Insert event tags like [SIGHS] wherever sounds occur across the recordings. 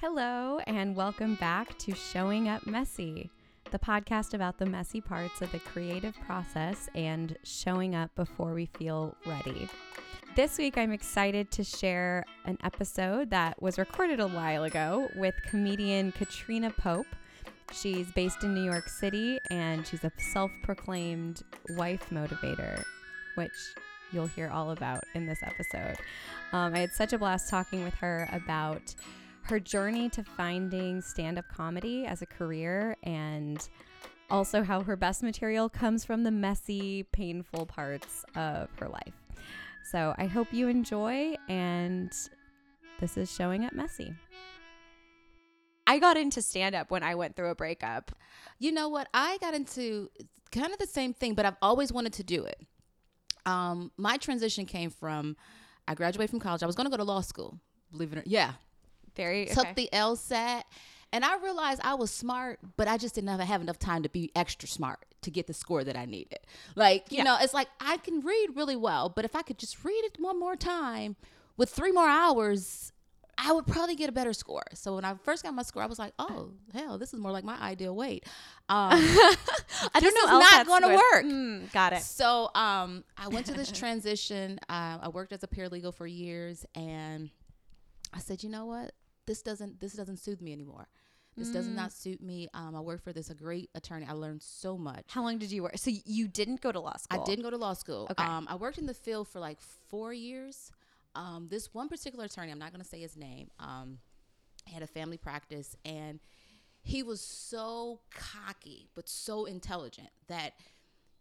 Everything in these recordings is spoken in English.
Hello, and welcome back to Showing Up Messy, the podcast about the messy parts of the creative process and showing up before we feel ready. This week, I'm excited to share an episode that was recorded a while ago with comedian Katrina Pope. She's based in New York City and she's a self proclaimed wife motivator, which you'll hear all about in this episode. Um, I had such a blast talking with her about her journey to finding stand up comedy as a career and also how her best material comes from the messy, painful parts of her life. So I hope you enjoy, and this is Showing Up Messy. I got into stand up when I went through a breakup. You know what? I got into kind of the same thing, but I've always wanted to do it. Um, my transition came from I graduated from college. I was going to go to law school. Believe it or yeah, Very took okay. the LSAT, and I realized I was smart, but I just didn't have, have enough time to be extra smart to get the score that I needed. Like you Yeah. know, it's like I can read really well, but if I could just read it one more time with three more hours. I would probably get a better score. So when I first got my score, I was like, "Oh hell, this is more like my ideal weight." Um, [LAUGHS] I don't know. else not that's gonna work. Mm, got it. So um, I went to this transition. Uh, I worked as a paralegal for years, and I said, you know what? This doesn't this doesn't suit me anymore. This does Mm. not suit me. Um, I work for this a great attorney. I learned so much. How long did you work? So you didn't go to law school? I didn't go to law school. Okay. Um, I worked in the field for like four years. Um, this one particular attorney, I'm not going to say his name, um, had a family practice, and he was so cocky but so intelligent that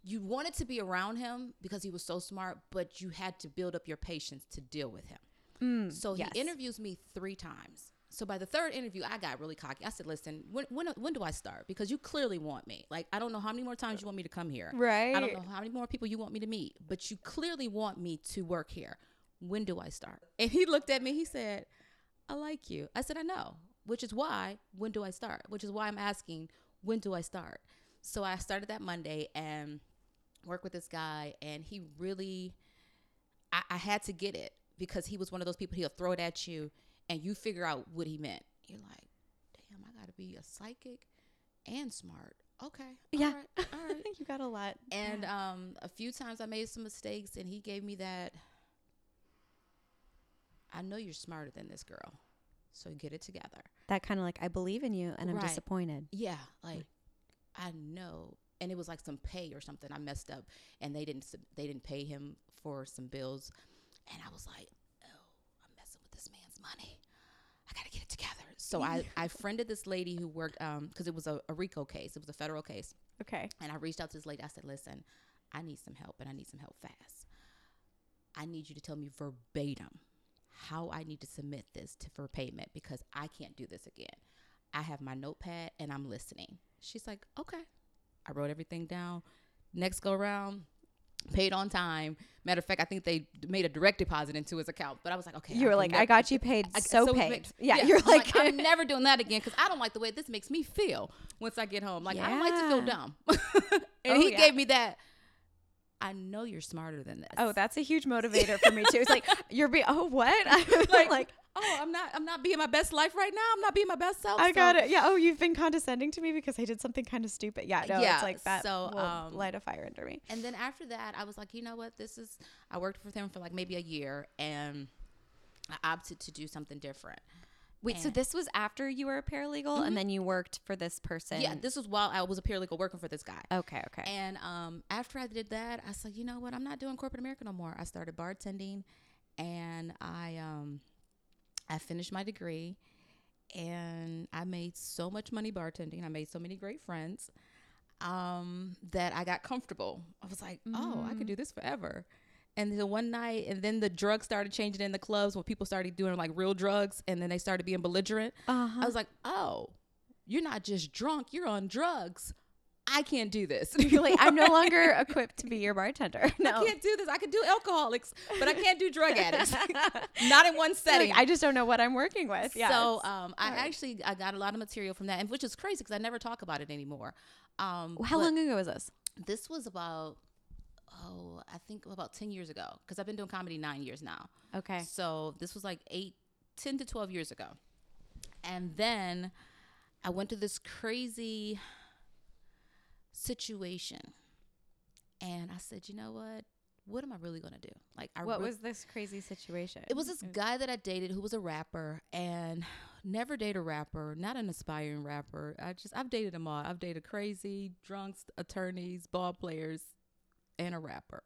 you wanted to be around him because he was so smart, but you had to build up your patience to deal with him. Mm, So yes. he interviews me three times. So by the third interview, I got really cocky. I said, "Listen, when when when do I start? Because you clearly want me. Like I don't know how many more times you want me to come here. Right. I don't know how many more people you want me to meet, but you clearly want me to work here. When do I start?" And he looked at me. He said, "I like you." I said, "I know." Which is why, when do I start? Which is why I'm asking, when do I start? So I started that Monday and worked with this guy, and he really I, I had to get it because he was one of those people he'll throw it at you and you figure out what he meant. You're like, damn, I gotta be a psychic and smart. Okay. all Yeah. right, all [LAUGHS] right. you got a lot. And um a few times I made some mistakes and he gave me that I know you're smarter than this girl. So get it together. that kind of like I believe in you, and I'm Right. disappointed. Yeah, like I know, and it was like some pay or something. I messed up, and they didn't they didn't pay him for some bills, and I was like, oh, I'm messing with this man's money. I gotta get it together. So I I friended this lady who worked um because it was a, a RICO case. It was a federal case, Okay. and I reached out to this lady. I said, listen, I need some help, and I need some help fast. I need you to tell me verbatim how I need to submit this to for payment because I can't do this again. I have my notepad and I'm listening. She's like, okay. I wrote everything down. Next go around, paid on time. Matter of fact, I think they made a direct deposit into his account. But I was like, okay. You were like, I got you paid, I- so, we paid. make- yeah, you're I'm like, I'm [LAUGHS] never doing that again because I don't like the way this makes me feel once I get home. Like I don't like to feel dumb. [LAUGHS] and Oh, he yeah. gave me that. I know you're smarter than this. oh, that's a huge motivator for me too. It's like [LAUGHS] you're being, oh, what? I'm like, like, oh, I'm not. I'm not being my best life right now. I'm not being my best self. I so- got it. Yeah. Oh, you've been condescending to me because I did something kind of stupid. Yeah. No, Yeah, it's like that. so, um, light a fire under me. And then after that, I was like, you know what? This is. I worked with him for like maybe a year, and I opted to do something different. Wait, so this was after you were a paralegal, and then you worked for this person. Yeah, this was while I was a paralegal working for this guy. Okay. Okay. And um, after I did that, I said, you know what? I'm not doing corporate America no more. I started bartending, and I um, I finished my degree, and I made so much money bartending. I made so many great friends, um, that I got comfortable. I was like, oh, I could do this forever. And then one night, and then the drugs started changing in the clubs when people started doing like real drugs, and then they started being belligerent. Uh-huh. I was like, oh, you're not just drunk, you're on drugs. I can't do this. [LAUGHS] You're like, I'm no longer [LAUGHS] equipped to be your bartender. No. I can't do this. I can do alcoholics, but I can't do drug [LAUGHS] addicts. Not in one setting. Like, I just don't know what I'm working with. Yeah. so um, I hard. actually I got a lot of material from that, and which is crazy because I never talk about it anymore. Um, how long ago was this? This was about oh I think about ten years ago because I've been doing comedy nine years now. Okay. So this was like eight, 10 to twelve years ago, And then I went to this crazy situation. And I said, you know what? What am I really gonna do? Like, I what re- was this crazy situation? it was this mm. guy that I dated who was a rapper and never date a rapper, not an aspiring rapper. I just I've dated them all. I've dated crazy, drunks, attorneys, ball players, and a rapper.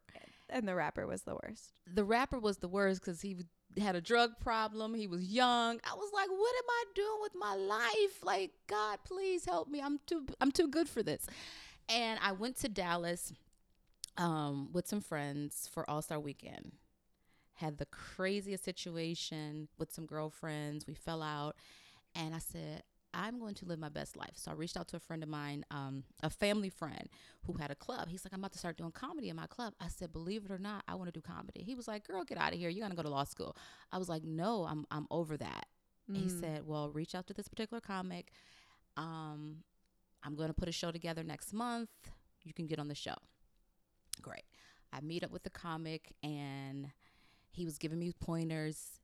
and the rapper was the worst. The rapper was the worst because he had a drug problem. He was young. I was like, what am I doing with my life? Like, God, please help me. I'm too I'm too good for this. And I went to Dallas um, with some friends for All Star Weekend. Had the craziest situation with some girlfriends. We fell out, and I said, I'm going to live my best life. So I reached out to a friend of mine, um, a family friend who had a club. He's like, I'm about to start doing comedy in my club. I said, believe it or not, I want to do comedy. He was like, girl, get out of here. You're going to go to law school. I was like, no, I'm, I'm over that. And he Mm. said, well, reach out to this particular comic. Um, I'm going to put a show together next month. You can get on the show. Great. I meet up with the comic and he was giving me pointers.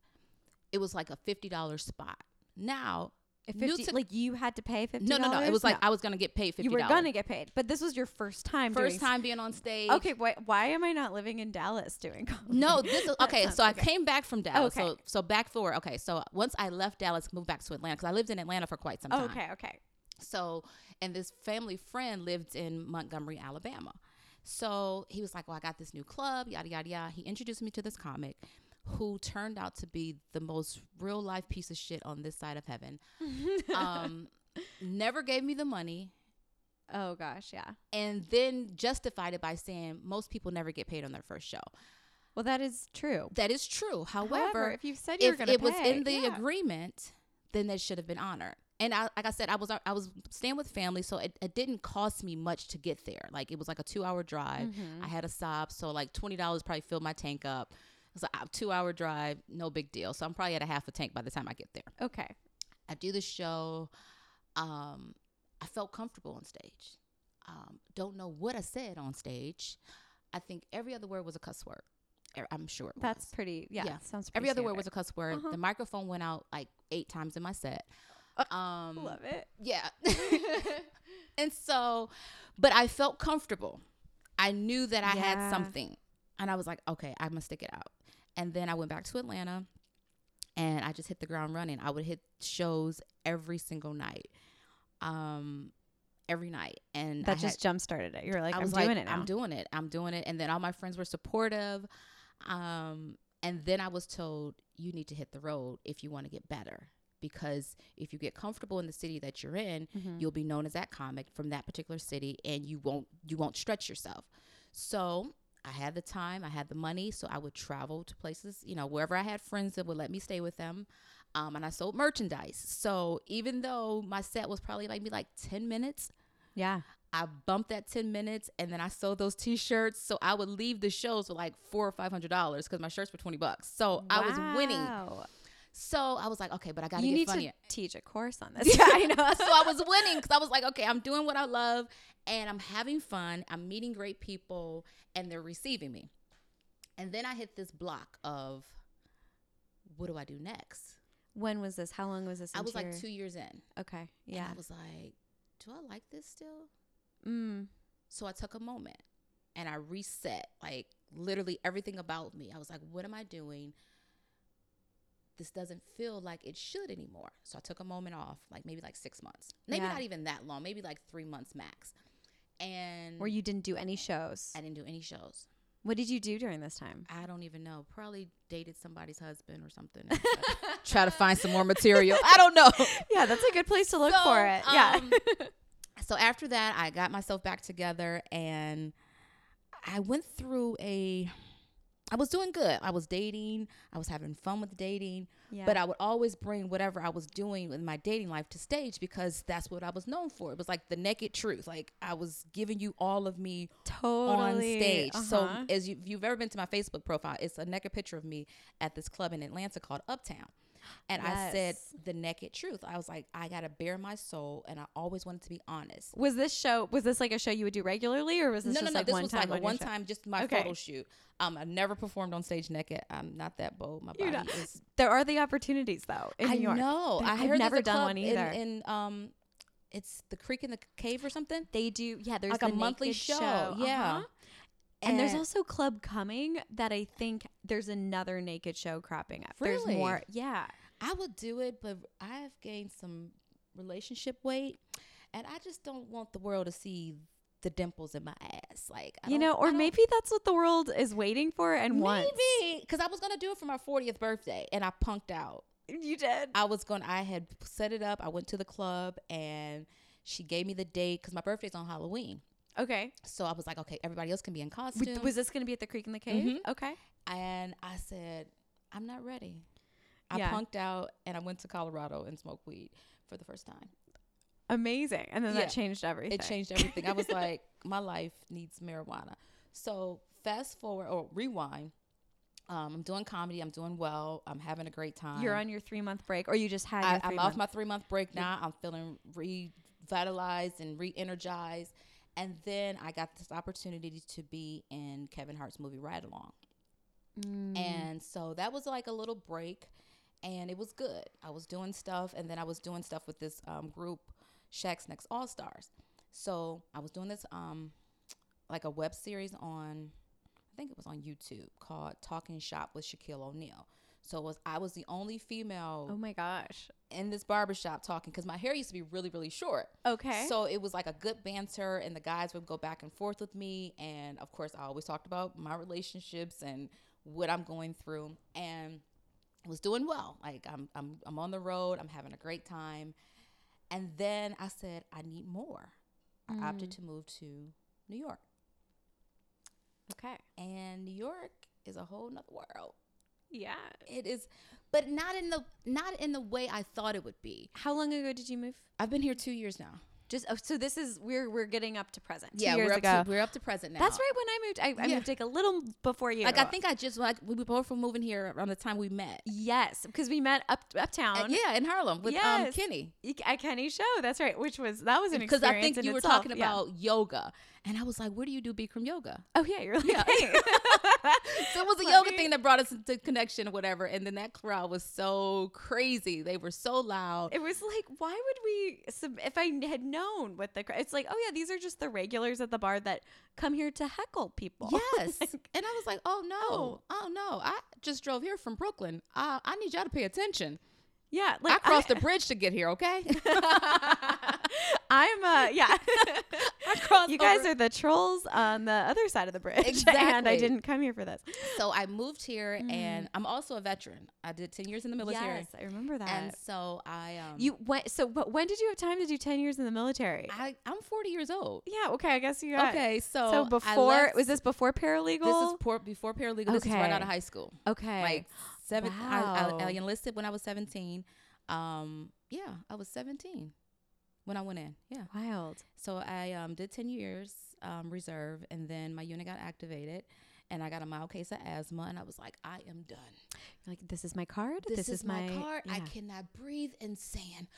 It was like a $50 spot. Now, If 50, to- like you had to pay fifty. no, no, no. It was like I was going to get paid $50. you were gonna get paid, but this was your first time. First time being on stage. Okay, why, why am I not living in Dallas doing comedy? No, this is [LAUGHS] okay. So I came back from Dallas. Okay. So so back forward. Okay, so once I left Dallas, moved back to Atlanta because I lived in Atlanta for quite some oh, time. Okay, okay. So and this family friend lived in Montgomery, Alabama. So he was like, "Well, I got this new club, yada yada yada." He introduced me to this comic, who turned out to be the most real life piece of shit on this side of heaven. [LAUGHS] um, never gave me the money, Oh gosh, yeah. and then justified it by saying most people never get paid on their first show. Well, that is true. That is true. However, However, if you said you were gonna it was in the yeah. agreement, then that should have been honored. And I, like I said, I was I was staying with family, so it, it didn't cost me much to get there. Like it was like a two hour drive. Mhm. I had a sob, so like twenty dollars probably filled my tank up. It was a two hour drive, no big deal. So I'm probably at a half a tank by the time I get there. Okay. I do the show. Um, I felt comfortable on stage. Um, don't know what I said on stage. I think every other word was a cuss word. Er, I'm sure it That's was. pretty. Yeah, Yeah. sounds. Every pretty other word was a cuss word. Uh-huh. The microphone went out like eight times in my set. [LAUGHS] Um, Love it. yeah. [LAUGHS] [LAUGHS] and so, but I felt comfortable. I knew that I Yeah. had something. And I was like, okay, I'm going to stick it out. And then I went back to Atlanta and I just hit the ground running. I would hit shows every single night. Um, every night. And That I just jump started it. you're like, I I'm doing like, it now. I'm doing it. I'm doing it. And then all my friends were supportive. Um, and then I was told you need to hit the road if you want to get better. Because if you get comfortable in the city that you're in, Mhm. you'll be known as that comic from that particular city and you won't you won't stretch yourself. So I had the time, I had the money, so I would travel to places, you know, wherever I had friends that would let me stay with them. Um, and I sold merchandise. So even though my set was probably like maybe like 10 minutes, yeah. I bumped that 10 minutes and then I sold those t-shirts. So I would leave the shows with like four or five hundred dollars because my shirts were 20 bucks. So I was winning. So I was like, okay, but I gotta You get need funnier. to teach a course on [LAUGHS] this. yeah, I know. [LAUGHS] so I was winning because I was like, okay, I'm doing what I love and I'm having fun. I'm meeting great people and they're receiving me. And then I hit this block of what do I do next? When was this? How long was this? I was like two years in. Okay. Yeah. Yeah. I was like, do I like this still? Mm. So I took a moment and I reset like literally everything about me. I was like, what am I doing? This doesn't feel like it should anymore. So I took a moment off, like maybe like six months. Maybe Yeah. not even that long, maybe like three months max. And Where you didn't do any shows. I didn't do any shows. What did you do during this time? I don't even know. Probably dated somebody's husband or something. [LAUGHS] [LAUGHS] try, to find some more material. I don't know. [LAUGHS] yeah, that's a good place to look So, for it. Yeah. um, so after that, I got myself back together and I went through a. I was doing good. I was dating. I was having fun with dating. yeah. But I would always bring whatever I was doing in my dating life to stage because that's what I was known for. It was like the naked truth. Like I was giving you all of me totally on stage. So uh-huh. as you, if you've ever been to my Facebook profile, it's a naked picture of me at this club in Atlanta called Uptown. And I said the naked truth. I was like, I gotta bare my soul, and I always wanted to be honest. Was this show? Was this like a show you would do regularly, or was this no, no, just no. like This one was time like a one show? time, just my Okay. photo shoot. Um, I never performed on stage naked. I'm not that bold. My You're body is. There are the opportunities though in I New York. know. I I've heard never done one in- either. In, um, it's the Creek in the Cave or something. They do. Yeah, there's Like a the monthly naked show, yeah. Uh-huh. And, there's also Club Cumming that I think there's another naked show cropping up. There's Really? more. Yeah. I would do it, but I've gained some relationship weight, and I just don't want the world to see the dimples in my ass. Like I you know, or maybe that's what the world is waiting for and wants. maybe because I was gonna do it for my 40th birthday, and I punked out. You did. I was going. to I had set it up. I went to the club, and she gave me the date because my birthday's on Halloween. Okay. So I was like, okay, everybody else can be in costume. Was this going to be at the Creek in the Cave? Mhm. Okay. and I said, I'm not ready. I Yeah. punked out, and I went to Colorado and smoked weed for the first time. Amazing. And then Yeah. that changed everything. It changed everything. I was like, [LAUGHS] my life needs marijuana. So fast forward or rewind. Um, I'm doing comedy. I'm doing well. I'm having a great time. You're on your three month break, or you just had I, 3 I'm off my three month break now. I'm feeling revitalized and re energized. And then I got this opportunity to be in Kevin Hart's movie Ride Along. Mm. And so that was like a little break, and it was good. I was doing stuff, and then I was doing stuff with this um, group, Shaq's Next All Stars. So I was doing this um, like a web series on, I think it was on YouTube called Talking Shop with Shaquille O'Neal. So it was I was the only female Oh my gosh. in this barbershop talking because my hair used to be really really short. Okay. So it was like a good banter, and the guys would go back and forth with me. And of course, I always talked about my relationships and what I'm going through, and I was doing well. Like I'm, I'm, I'm on the road. I'm having a great time. And then I said, I need more. I mm. opted to move to New York, okay. and New York is a whole nother world. Yeah. It is, but not in the not in the way I thought it would be. How long ago did you move? I've been here two years now. Just oh, so this is we're we're getting up to present. Two yeah, years we're up ago. to we're up to present now. That's right. When I moved, I, I Yeah. moved like a little before you. Like I think I just like we both were moving here around the time we met. yes, because we met up uptown. And yeah, in Harlem with um Yes. Kenny. at Kenny's show. That's right. Which was that was an Because I think in you were itself. talking Yeah. about yoga, and I was like, "Where do you do Bikram yoga?" Oh yeah, you're like. Yeah. hey. [LAUGHS] so it was a [LAUGHS] Let yoga me- thing that brought us into connection or whatever. And then that crowd was so crazy; they were so loud. It was like, why would we? Sub- if I had known what the, it's like, oh yeah, these are just the regulars at the bar that come here to heckle people. [LAUGHS] Yes, and I was like, "Oh no, oh, no! I just drove here from Brooklyn. Uh, I need y'all to pay attention. Yeah. like I crossed the [LAUGHS] bridge to get here. Okay, [LAUGHS] I'm uh yeah. [LAUGHS] I crossed. you guys over- are the trolls on the other side of the bridge, and I didn't come here for this. So I moved here, and I'm also a veteran. I did ten years in the military. Mm. Yes, I remember that. And so I um you went. So, but when did you have time to do ten years in the military? I I'm 40 years old. yeah. Okay. I guess you got. Okay, so So before left- was this before paralegal? this is por- before paralegal. This is right out of high school. okay. Like seven. I, I, Wow. I enlisted when I was 17. Um, yeah, I was 17 when I went in. Yeah. wild. So I um did 10 years um reserve, and then my unit got activated. And I got a mild case of asthma, and I was like, I am done. You're like this is my card. This, is, my, card. I cannot breathe in sand.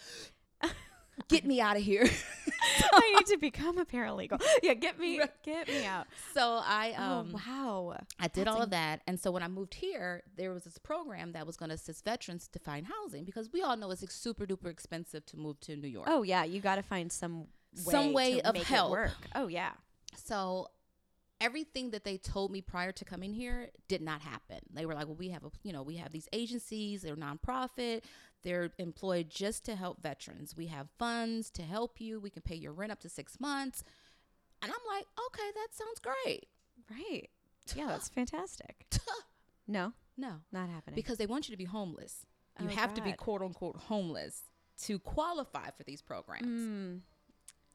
[LAUGHS] Get me out of here. [LAUGHS] I need to become a paralegal. Yeah, get me, Right. get me out. so I um oh wow. I did That's all of that. And so when I moved here, there was this program that was going to assist veterans to find housing because we all know it's super duper expensive to move to New York. Oh yeah, you got to find some way Some way of help. work. Oh yeah. So everything that they told me prior to coming here did not happen. They were like, "Well, we have a, you know, we have these agencies, they're nonprofit, they're employed just to help veterans. We have funds to help you. We can pay your rent up to 6 months." And I'm like, "Okay, that sounds great." Right. Yeah, that's fantastic. No, no, not happening. because they want you to be homeless. You Oh, have to be quote unquote homeless to qualify for these programs. Mm,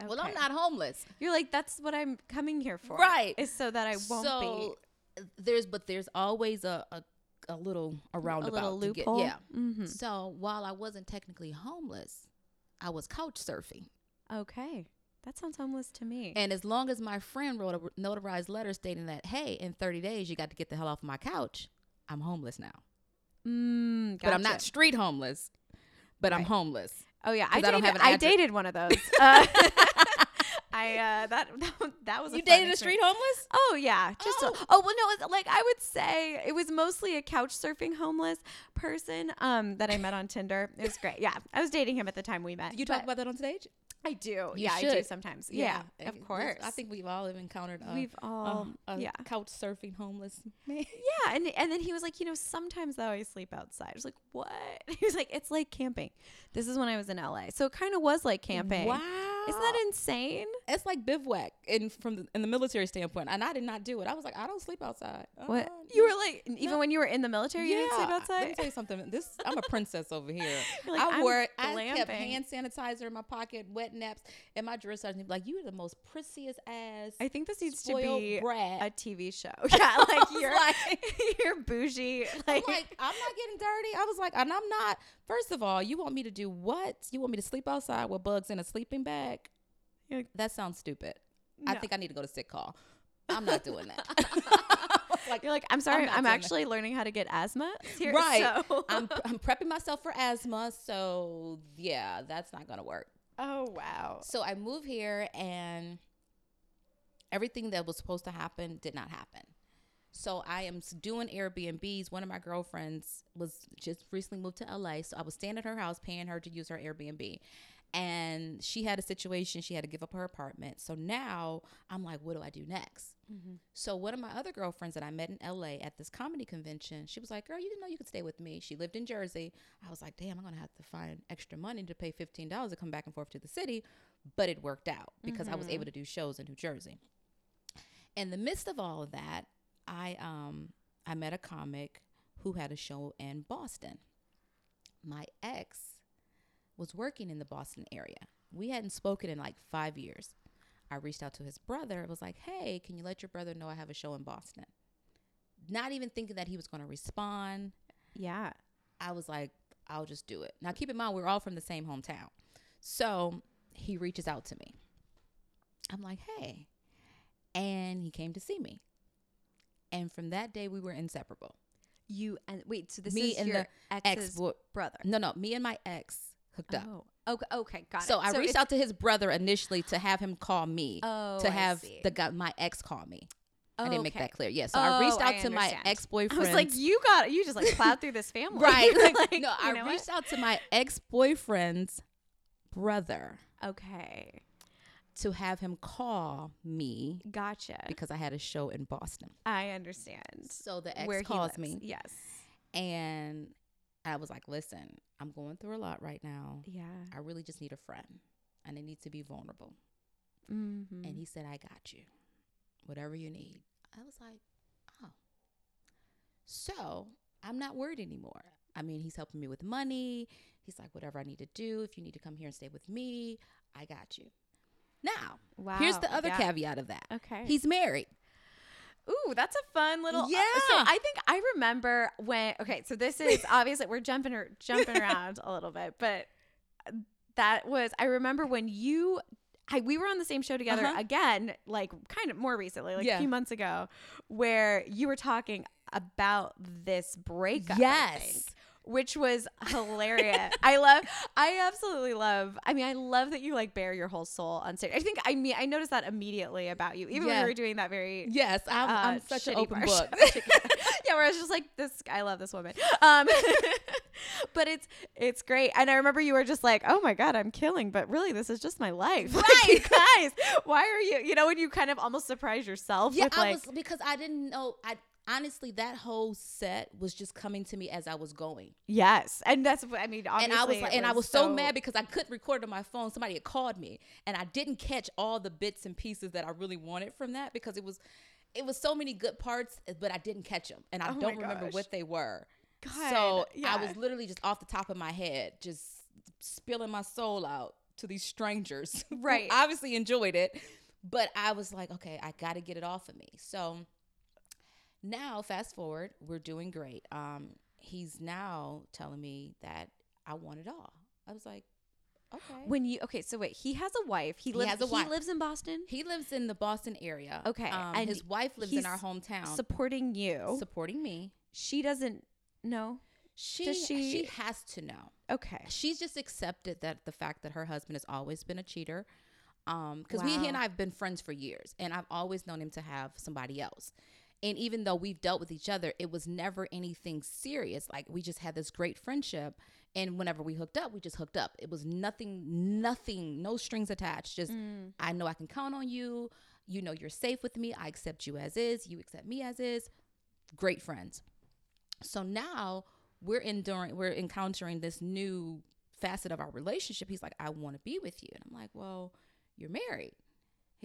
Well, I'm not homeless. You're like that's what I'm coming here for. Right. Is so that I won't be. so there's but there's always a a, a little a be a little to get- loophole. yeah. hmm So while I wasn't technically homeless, I was couch surfing. Okay. That sounds homeless to me. And as long as my friend wrote a notarized letter stating that, hey, in 30 days you got to get the hell off my couch, I'm homeless now. Mm, but I'm not street homeless. But I'm homeless. Oh yeah. I I don't dated, have I dated one of those. [LAUGHS] Uh, I uh, that [LAUGHS] that was You dated a street homeless? Oh yeah, just Oh. oh. oh well no, it's like I would say it was mostly a couch surfing homeless person um that I met on Tinder. It was great. Yeah, I was dating him at the time we met. You talk about that on stage? I do. You yeah, I do sometimes. Yeah, Uh, of course. I think we've all encountered a, we've all a, a yeah couch surfing homeless man. [LAUGHS] yeah, and and then he was like, you know, sometimes though I sleep outside. I was like, what? [LAUGHS] He was like, it's like camping. This is when I was in LA, so it kind of was like camping. Wow. Isn't that insane? it's like bivouac in from the, in the military standpoint, and I did not do it. I was like, I don't sleep outside. Uh, what Uh-uh, you were like, even no. when you were in the military, you didn't sleep outside. Let me tell you something. This I'm a princess over here. [LAUGHS] Like, I "I'm wore I kept hand sanitizer in my pocket, wet naps, and my dress sergeant be like, "You are the most prissest ass." I think this needs to be brat. a TV show. [LAUGHS] [LAUGHS] Yeah, like you're like- you're bougie. I'm Like, like, I'm not getting dirty. I was like, and I'm not. First of all, you want me to do what? You want me to sleep outside with bugs in a sleeping bag? Like, That sounds stupid. I think I need to go to sick call. I'm not doing that. [LAUGHS] like, you're like, I'm sorry, not I'm, doing that. actually learning how to get asthma. Here, Right. so- I'm [LAUGHS] I'm prepping myself for asthma, so yeah, that's not gonna work. oh wow. So I move here, and everything that was supposed to happen did not happen. So I am doing Airbnbs. One of my girlfriends was just recently moved to LA, so I was staying at her house, paying her to use her Airbnb. And she had a situation; she had to give up her apartment. So now I'm like, what do I do next? So one of my other girlfriends that I met in LA at this comedy convention, she was like, "Girl, you didn't know you could stay with me." She lived in Jersey. I was like, "Damn, I'm gonna have to find extra money to pay fifteen dollars to come back and forth to the city," but it worked out because I was able to do shows in New Jersey. In the midst of all of that, I um I met a comic who had a show in Boston. My ex was working in the Boston area. We hadn't spoken in like five years. I reached out to his brother. It was like, hey, can you let your brother know I have a show in Boston? Not even thinking that he was going to respond. Yeah. I was like, I'll just do it. Now, keep in mind, we're all from the same hometown. So he reaches out to me. I'm like, hey. And he came to see me. And from that day, we were inseparable. You and wait. So this Me is and your Ex, ex's boy- brother. no, no, me and my ex hooked up. Oh. Okay. Okay. Got So it. I reached out to his brother initially to have him call me, Oh, to I have the guy, my ex call me. I didn't make Okay. that clear. Yeah, so I oh, reached Oh, out I to my ex I boyfriend. was like, you got you just like plowed through this [LAUGHS] family, right? [LAUGHS] like, no, I know what? reached out to my ex boyfriend's brother Okay. to have him call me Gotcha. because I had a show in Boston. I understand. So the ex Where he calls me, Yes. and I was like, "Listen, I'm going through a lot right now. Yeah. I really just need a friend, and I need to be vulnerable." Mm-hmm. And he said, I got you. Whatever you need. I was like, oh. So I'm not worried anymore. I mean, he's helping me with money. He's like, whatever I need to do, if you need to come here and stay with me, I got you. Now, wow. here's the other yeah. caveat of that. Okay. He's married. Ooh, that's a fun little. uh, Yeah. so I think I remember when. Okay, so this is [LAUGHS] obviously we're jumping or jumping [LAUGHS] around a little bit, but that was I remember when you. I, we were on the same show together Uh-huh. again, like kind of more recently, like Yeah. a few months ago, where you were talking about this breakup. Yes. Which was [LAUGHS] hilarious. I love, I absolutely love. I mean, I love that you like bare your whole soul on stage. I think I mean I noticed that immediately about you, even when we were doing that very Yes, I'm, I'm uh, such an open book. [LAUGHS] yeah, where I was just like, this, I love this woman. Um, [LAUGHS] but it's it's great, and I remember you were just like, oh my god, I'm killing, but really, this is just my life. Like, Right. you guys, why are you? You know, when you kind of almost surprise yourself. yeah, with I like, was because I didn't know. I honestly, that whole set was just coming to me as I was going. yes, and that's what I mean. and I was like, and I was so, mad because I couldn't record on my phone. Somebody had called me, and I didn't catch all the bits and pieces that I really wanted from that because it was, it was so many good parts, but I didn't catch them, and I Oh don't remember what they were. God, so yeah. I was literally just off the top of my head, just spilling my soul out to these strangers, [LAUGHS] Right. obviously enjoyed it, but I was like, okay, I got to get it off of me. So now, fast forward, we're doing great. Um, he's now telling me that I want it all. I was like, okay. when you okay. So wait, he has a wife. He He lives. has a he wife. lives in Boston, he lives in the Boston area. Okay, Um, and his wife lives in our hometown, supporting you. supporting me. she doesn't know. She, Does she- she has to know. Okay. She's just accepted that the fact that her husband has always been a cheater. Um, because we he and I have been friends for years, and I've always known him to have somebody else. And even though we've dealt with each other, it was never anything serious. Like we just had this great friendship, and whenever we hooked up, we just hooked up. It was nothing, nothing, no strings attached. Just Mm. I know I can count on you. You know you're safe with me. I accept you as is. You accept me as is. Great friends. So now we're enduring, we're encountering this new facet of our relationship. He's like, I want to be with you, and I'm like, well, you're married.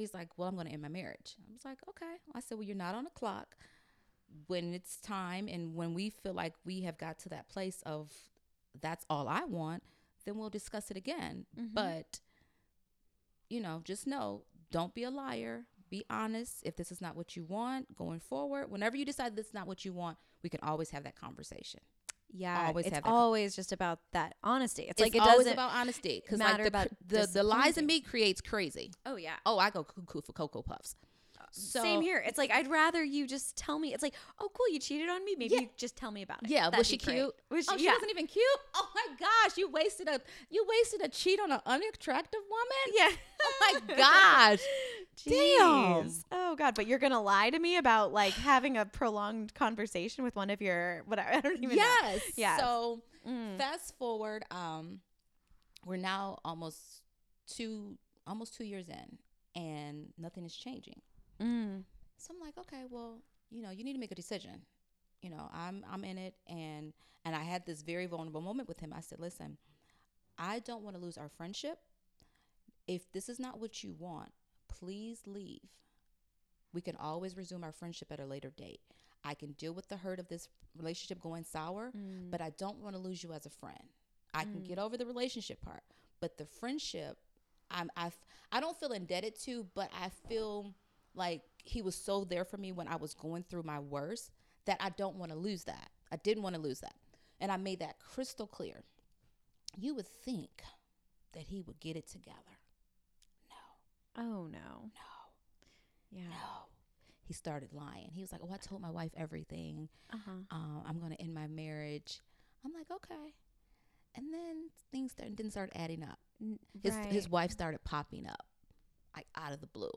He's like, well, I'm going to end my marriage. I was like, okay. I said, well, you're not on the clock. When it's time, and when we feel like we have got to that place of that's all I want, then we'll discuss it again. Mhm. But you know, just know, don't be a liar. Be honest. If this is not what you want going forward, whenever you decide that's not what you want, we can always have that conversation. Yeah. always it's always just about that honesty. It's, It's like it always doesn't. about honesty because like the, about the the lies in me creates crazy. oh yeah. Oh, I go cuckoo for cocoa puffs. Uh, so, Same here. It's like I'd rather you just tell me. It's like, oh, cool, you cheated on me. Maybe Yeah. you just tell me about it. Yeah, That'd was she great. cute? Was Oh, she? she yeah. wasn't even cute. [LAUGHS] Oh my gosh, you wasted a you wasted a cheat on an unattractive woman. yeah. Oh my gosh. [LAUGHS] Damn. Oh God! But you're gonna lie to me about like having a prolonged conversation with one of your [LAUGHS] what I don't even know. Yes. Yes. So Mm. fast forward, um, we're now almost two almost two years in, and nothing is changing. Mm. So I'm like, okay, well, you know, you need to make a decision. You know, I'm I'm in it, and and I had this very vulnerable moment with him. I said, listen, I don't want to lose our friendship. If this is not what you want, please leave. We can always resume our friendship at a later date. I can deal with the hurt of this relationship going sour, Mm. but I don't want to lose you as a friend. I can Mm. get over the relationship part, but the friendship, I'm I I don't feel indebted to, but I feel like he was so there for me when I was going through my worst that I don't want to lose that. I didn't want to lose that, and I made that crystal clear. You would think that he would get it together. Oh no. no, Yeah. no. He started lying. He was like, "Oh, I told my wife everything. Uh huh. um, I'm going to end my marriage. I'm like, okay. And then things start, didn't start adding up. His, his wife started popping up, like out of the blue.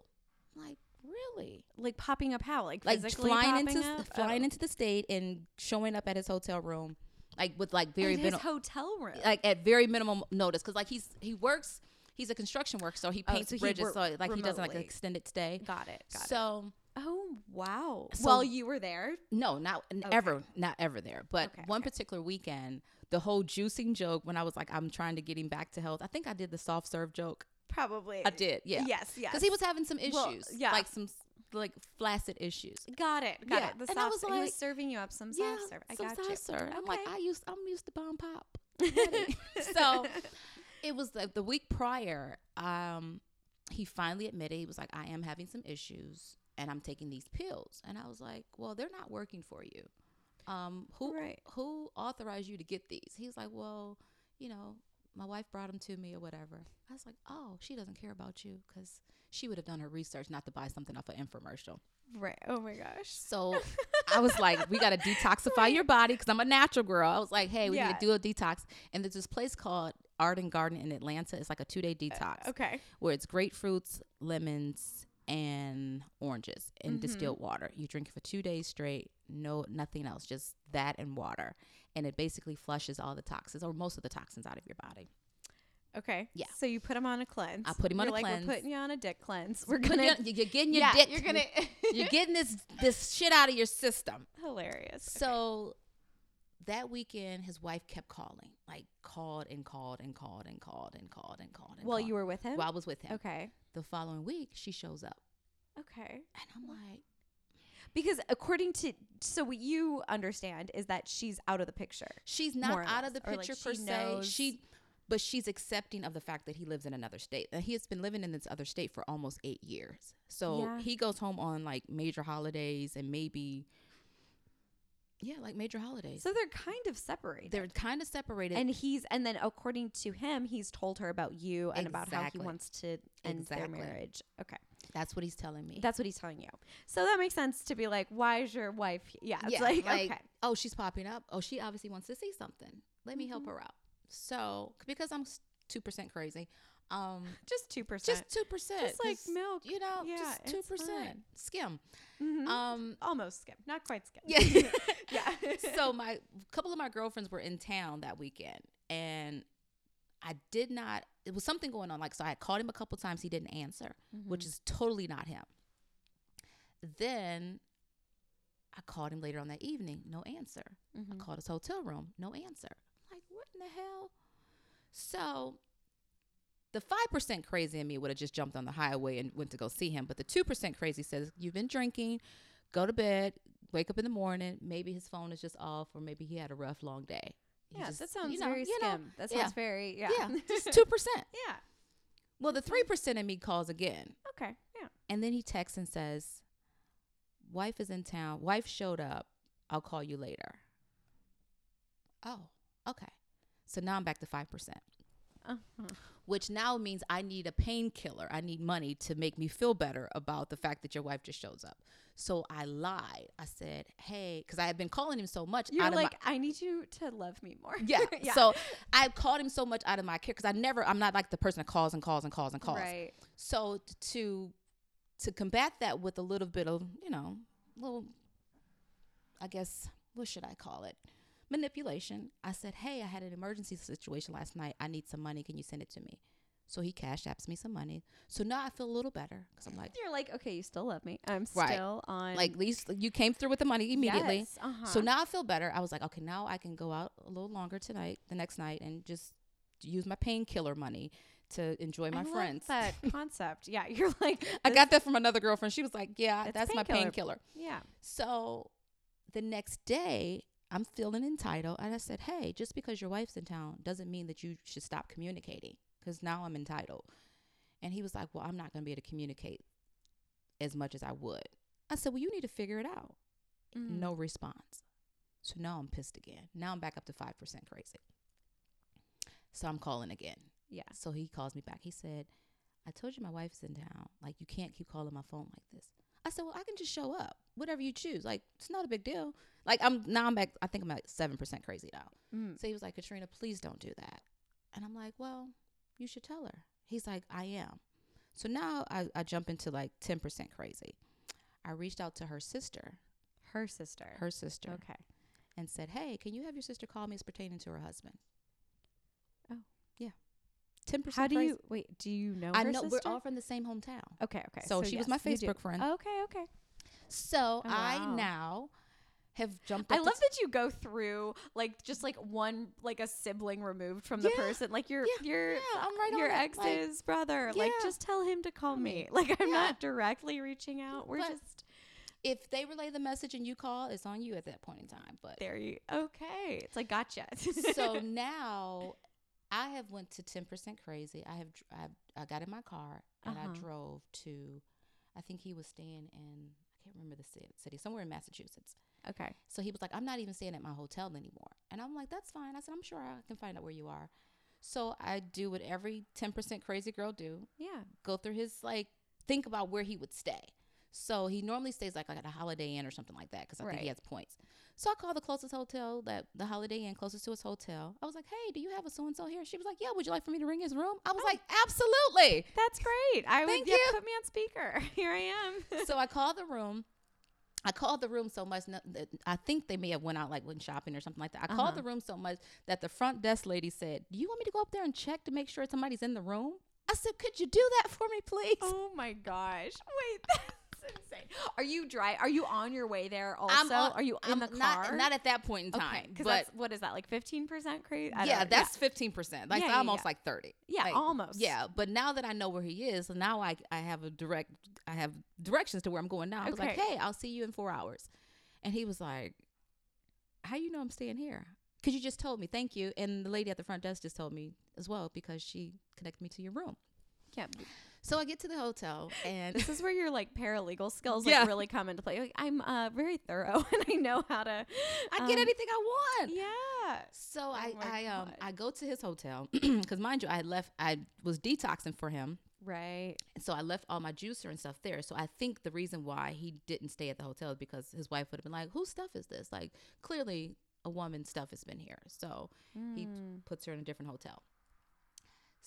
I'm like, really? like popping up how like Like flying into up? flying Oh. into the state and showing up at his hotel room, like with like very In his hotel room. like at very minimum notice, because like he's he works. He's a construction worker, so he Oh, paints so he bridges. work so like he doesn't like remotely. extended stay. got it. Got it. so Oh wow. So- While you were there. No, not Okay. ever, not ever there. But Okay, one okay. particular weekend, the whole juicing joke when I was like, I'm trying to get him back to health. I think I did the soft serve joke. Probably. I did, yeah, Yes. Yes. because he was having some issues, Well, yeah. like some like flaccid issues. Got it. Got Yeah, it. The and I was he was like- serving you up some yeah, soft serve. I some got soft you. serve. I'm like, I used, I'm used to bomb pop. [LAUGHS] [LAUGHS] So it was like the week prior. Um, he finally admitted he was like, I am having some issues, and I'm taking these pills. And I was like, Well, they're not working for you. Um, who Right. who authorized you to get these? He's like, Well, you know, my wife brought them to me or whatever. I was like, Oh, she doesn't care about you because she would have done her research not to buy something off an infomercial. right. Oh my gosh. So [LAUGHS] I was like, we got to detoxify your body because I'm a natural girl. I was like, hey, we Yeah. need to do a detox. And there's this place called Arden Garden in Atlanta. It's like a two day detox Okay. where it's grapefruits, lemons, and oranges in Mhm. distilled water. You drink it for two days straight, no nothing else, just that and water. And it basically flushes all the toxins or most of the toxins out of your body. Okay. Yeah. So you put him on a cleanse. I put him on You're a like, cleanse. We're putting you on a dick cleanse. [LAUGHS] We're gonna. your- you're getting your yeah. dick. You're gonna. [LAUGHS] You're getting this this shit out of your system. hilarious. So that weekend, his wife kept calling, like called and called and called and called and called and called. And While called. you were with him. while I was with him. Okay. The following week, she shows up, Okay. and I'm like, Because according to so what you understand is that she's out of the picture. she's not out of the or, like, picture per se. knows- She, but she's accepting of the fact that he lives in another state, and he has been living in this other state for almost eight years. So Yeah. he goes home on like major holidays and maybe. Yeah, like major holidays. So they're kind of separated. they're kind of separated. and he's and then according to him, he's told her about you and about how he wants to end Exactly. their marriage. Okay. That's what he's telling me. That's what he's telling you. So that makes sense to be like, why is your wife? Yeah. It's yeah, like, okay. oh, she's popping up. Oh, she obviously wants to see something. Let me Mm-hmm. help her out. So because I'm two percent crazy, um, Just 2%. just two percent, Just like milk. you know, Yeah, just two percent. skim. Mhm. Um, Almost skim. Not quite skim. yeah. [LAUGHS] [LAUGHS] yeah. so my a couple of my girlfriends were in town that weekend and I did not it was something going on like so I had called him a couple times he didn't answer Mm-hmm. which is totally not him then I called him later on that evening no answer Mhm. I called his hotel room no answer like what in the hell so the 5% crazy in me would have just jumped on the highway and went to go see him but the 2% crazy says you've been drinking go to bed wake up in the morning maybe his phone is just off or maybe he had a rough long day He Yeah, just- that sounds you know- very you know, skim. that yeah. sounds very, yeah. yeah [LAUGHS] just 2% yeah. well the 3% in me calls again Okay. Yeah. and then he texts and says wife is in town wife showed up i'll call you later oh okay so now i'm back to 5% Uh-huh. Which now means I need a painkiller. I need money to make me feel better about the fact that your wife just shows up. So I lied. I said, "Hey," because I had been calling him so much. You're out of like, I need you to love me more. my, [LAUGHS] yeah. So I called him so much out of my care because I never. I'm not like the person that calls and calls and calls and calls. right. So to to combat that with a little bit of you know, little, I guess what should I call it? Manipulation. I said, "Hey, I had an emergency situation last night. I need some money. Can you send it to me?" So he cash apps me some money. So now I feel a little better because I'm like, You're like, okay, you still love me. I'm Right. still on. like at least you came through with the money immediately. Yes, uh-huh. So now I feel better. I was like, okay, now I can go out a little longer tonight, the next night, and just use my painkiller money to enjoy my I love friends. that [LAUGHS] concept. Yeah, you're like, I got that from another girlfriend. She was like, "Yeah, that's my painkiller. painkiller." Yeah. So the next day, I'm feeling entitled, and I said, "Hey, just because your wife's in town doesn't mean that you should stop communicating, because now I'm entitled." And he was like, "Well, I'm not going to be able to communicate as much as I would." I said, "Well, you need to figure it out." Mhm. No response. So now I'm pissed again. Now I'm back up to five percent crazy. So I'm calling again. Yeah. So he calls me back. He said, I told you my wife's in town. Like, you can't keep calling my phone like this. I said, Well, I can just show up, whatever you choose. Like, it's not a big deal. Like, I'm now I'm back, I think I'm at 7% crazy now. Mm. So he was like, Katrina, please don't do that. And I'm like, Well, you should tell her. He's like, I am. So now I, I jump into like 10% crazy. I reached out to her sister, Her sister. her sister, Okay. and said, Hey, can you have your sister call me as pertaining to her husband? Yeah. 10% How do crazy. you wait? Do you know? I know sister? we're all from the same hometown. Okay. Okay. So she was my yes, you do. Facebook friend. Okay. Okay. So Oh, I wow. now have jumped. I love that you go through like just like one like a sibling removed from the Yeah, person, like your yeah, your yeah, I'm right your on it, like, ex's brother. Like just tell him to call me. Like I'm Yeah. not directly reaching out. We're But- just if they relay the message and you call, it's on you at that point in time. But there. You okay? It's like gotcha. so [LAUGHS] now I have went to ten percent crazy. I have I, I got in my car and Uh-huh. I drove to. I think he was staying in. I can't remember the ci- city, somewhere in Massachusetts. okay. So he was like, I'm not even staying at my hotel anymore. And I'm like, that's fine. I said, I'm sure I can find out where you are. So I do what every 10% crazy girl do. Yeah. Go through his, like, think about where he would stay. So he normally stays like, like at a Holiday Inn or something like that because I think he has points. So I called the closest hotel, that the Holiday Inn closest to his hotel. I was like, hey, do you have a so and so here? She was like, yeah, would you like for me to ring his room? I was Oh. like, absolutely. That's great. I would Thank yeah, you. put me on speaker. [LAUGHS] Here I am. so I [LAUGHS] called the room. I called the room so much that I think they may have went out like went shopping or something like that. I Uh-huh. called the room so much that the front desk lady said, "Do you want me to go up there and check to make sure somebody's in the room?" I said, "Could you do that for me, please?" oh my gosh. Wait, [LAUGHS] insane. Are you dry? Are you on your way there also? I'm on- Are you in I'm the car? Not, not at that point in Okay, time, because but that's what is that like fifteen percent crazy? Yeah, know. that's fifteen percent. Like Yeah, yeah, almost yeah. like thirty. yeah, like, almost. Yeah, but now that I know where he is, now I I have a direct I have directions to where I'm going now. I was like, Okay. "Hey, I'll see you in 4 hours." And he was like, "How you know I'm staying here?" Cuz you just told me. Thank you. And the lady at the front desk just told me as well because she connected me to your room. yeah. So I get to the hotel and This is where your like paralegal skills like Yeah. really come into play. Like I'm uh very thorough [LAUGHS] and I know how to I um, get anything I want. Yeah. So I, Oh my I um God. I go to his hotel [CLEARS THROAT] because mind you I had left I was detoxing for him Right. so I left all my juicer and stuff there. So I think the reason why he didn't stay at the hotel is because his wife would have been like, "Whose stuff is this?" Like clearly a woman's stuff has been here. So he Mm. puts her in a different hotel.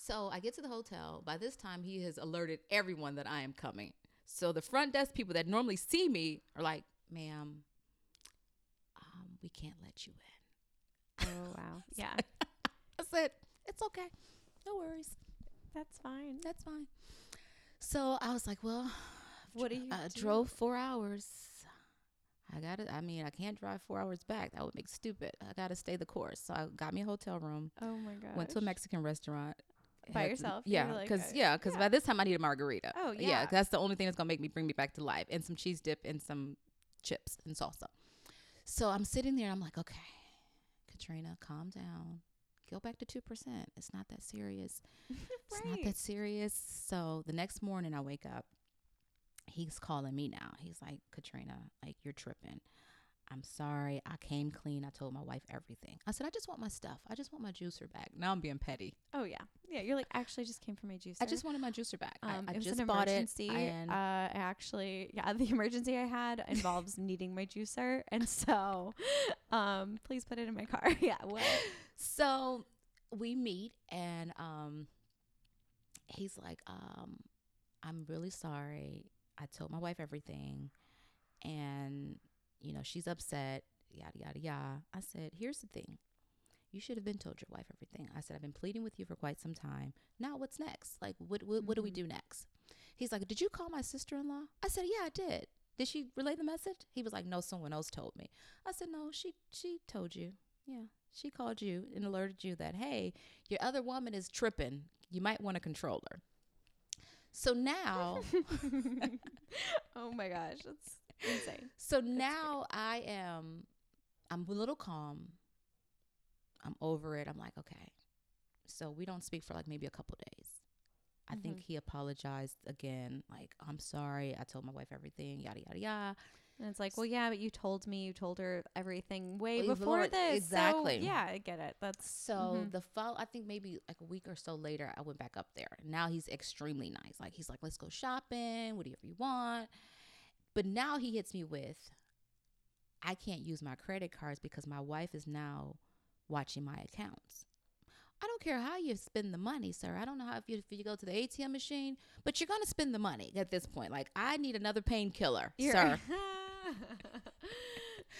So I get to the hotel. By this time, he has alerted everyone that I am coming. So the front desk people that normally see me are like, "Ma'am, um, we can't let you in." Oh wow. [LAUGHS] Yeah. I said, "It's okay, no worries, That's fine. that's fine." So I was like, "Well, What do you I do? drove four hours. I got to I mean, I can't drive four hours back. That would make stupid. I got to stay the course. So I got me a hotel room. Oh my god. Went to a Mexican restaurant. By Had- yourself? Yeah, like, because uh, yeah, because yeah. by this time I need a margarita. Oh, yeah. yeah. That's the only thing that's gonna make me bring me back to life, and some cheese dip and some chips and salsa. So I'm sitting there. I'm like, okay, Katrina, calm down. Go back to two percent. It's not that serious. right. [LAUGHS] It's not that serious. So the next morning I wake up, he's calling me now. He's like, Katrina, like you're tripping. I'm sorry. I came clean. I told my wife everything. I said, I just want my stuff. I just want my juicer back. Now I'm being petty. Oh yeah. Yeah. You're like actually just came from my juicer. I just wanted my juicer back. I- Um, I, it was just an bought it. And uh, I actually, yeah, [LAUGHS] the emergency I had involves [LAUGHS] needing my juicer, and so, um, please put it in my car. [LAUGHS] yeah. So we meet and um he's like um i'm really sorry i told my wife everything and you know she's upset yada yada yada. I said here's the thing. You should have been told your wife everything. I said i've been pleading with you for quite some time. Now what's next? Like what what, what do we Mhm. do next? He's like did you call my sister-in-law? I said yeah i did. Did she relay the message? He was like no someone else told me. I said no she she told you. Yeah. She called you and alerted you that hey your other woman is tripping. You might want to control her so now [LAUGHS] oh my gosh, that's insane. so now i am i'm a little calm i'm over it i'm like okay so we don't speak for like maybe a couple days i think Mhm. he apologized again like i'm sorry i told my wife everything yada yada yada And it's like, well, yeah, but you told me, you told her everything way Well, before Lord, this. exactly. So, yeah, I get it. That's So Mhm. the fall, I think maybe like a week or so later, I went back up there. Now he's extremely nice. Like he's like, let's go shopping, whatever you want. But now he hits me with, I can't use my credit cards because my wife is now watching my accounts. I don't care how you spend the money, sir. I don't know how if you, if you go to the ATM machine, but you're gonna spend the money at this point. Like I need another painkiller, sir. [LAUGHS]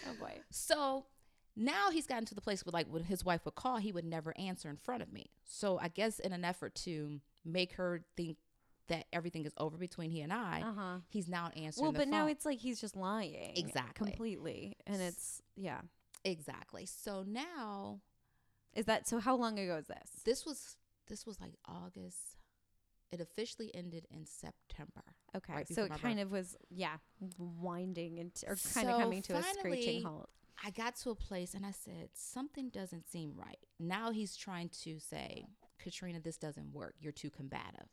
oh boy. So now he's gotten to the place where, like, when his wife would call, he would never answer in front of me. So I guess in an effort to make her think that everything is over between he and I, Uh huh. he's now answering. Well, the but now phone. it's like he's just lying. Exactly. Completely. And it's, yeah. exactly. So now Is that so? How long ago is this? this was this was like August. It officially ended in September. Okay. right so it kind of was, yeah, winding into, or kind So of coming to a finally- screeching halt. I got to a place and I said, something doesn't seem right. Now he's trying to say, Katrina, this doesn't work. You're too combative.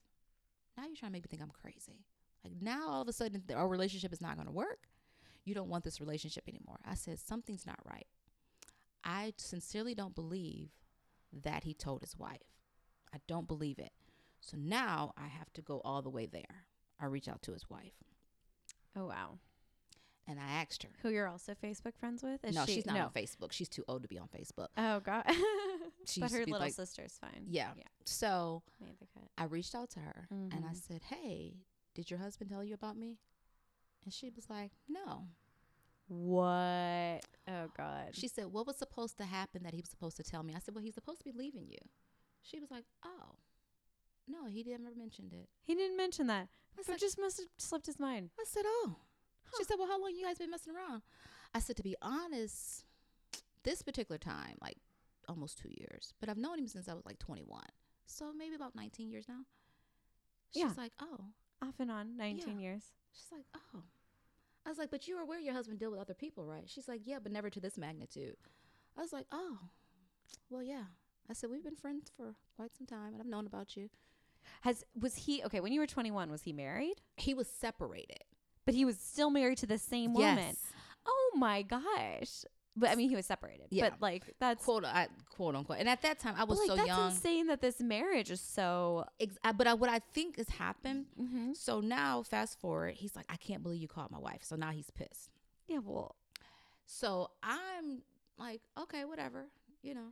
Now you're trying to make me think I'm crazy. Like now all of a sudden our relationship is not going to work. You don't want this relationship anymore. I said, something's not right. I sincerely don't believe that he told his wife. I don't believe it. So now I have to go all the way there. I reach out to his wife Oh, wow. and I asked her. Who you're also Facebook friends with? Is no, she, she's not no. on Facebook. She's too old to be on Facebook. Oh, God. [LAUGHS] She but her little like- sister's fine. Yeah. Yeah. So Made the cut. I reached out to her and I Mhm. said, Hey, did your husband tell you about me? And she was like, No. What? Oh, God. She said, What was supposed to happen that he was supposed to tell me? I said, Well, he's supposed to be leaving you. She was like, Oh. No, he never mentioned it. he didn't mention that. I said, just must have slipped his mind. I said, Oh. She said, Well, how long you guys been messing around? I said, To be honest, this particular time, like almost two years, but I've known him since I was like 21. So maybe about 19 years now. She's Yeah. like, Oh. Off and on, 19 years. She's like, oh. I was like, but you were aware your husband deal with other people, right? She's like, yeah, but never to this magnitude. I was like, oh, well, yeah. I said, we've been friends for quite some time, and I've known about you. Has was he okay when you were 21 was he married? He was separated. But he was still married to the same woman. Yes. Oh my gosh. But I mean he was separated. Yeah. But like that's Quote, I, quote unquote. And at that time, I was like, so that's young. insane that this marriage is so Ex- I- but I, what I think has happened. mm-hmm. So now, fast forward, he's like, I can't believe you called my wife. So now he's pissed. Yeah, well, So I'm like, okay, whatever. You know.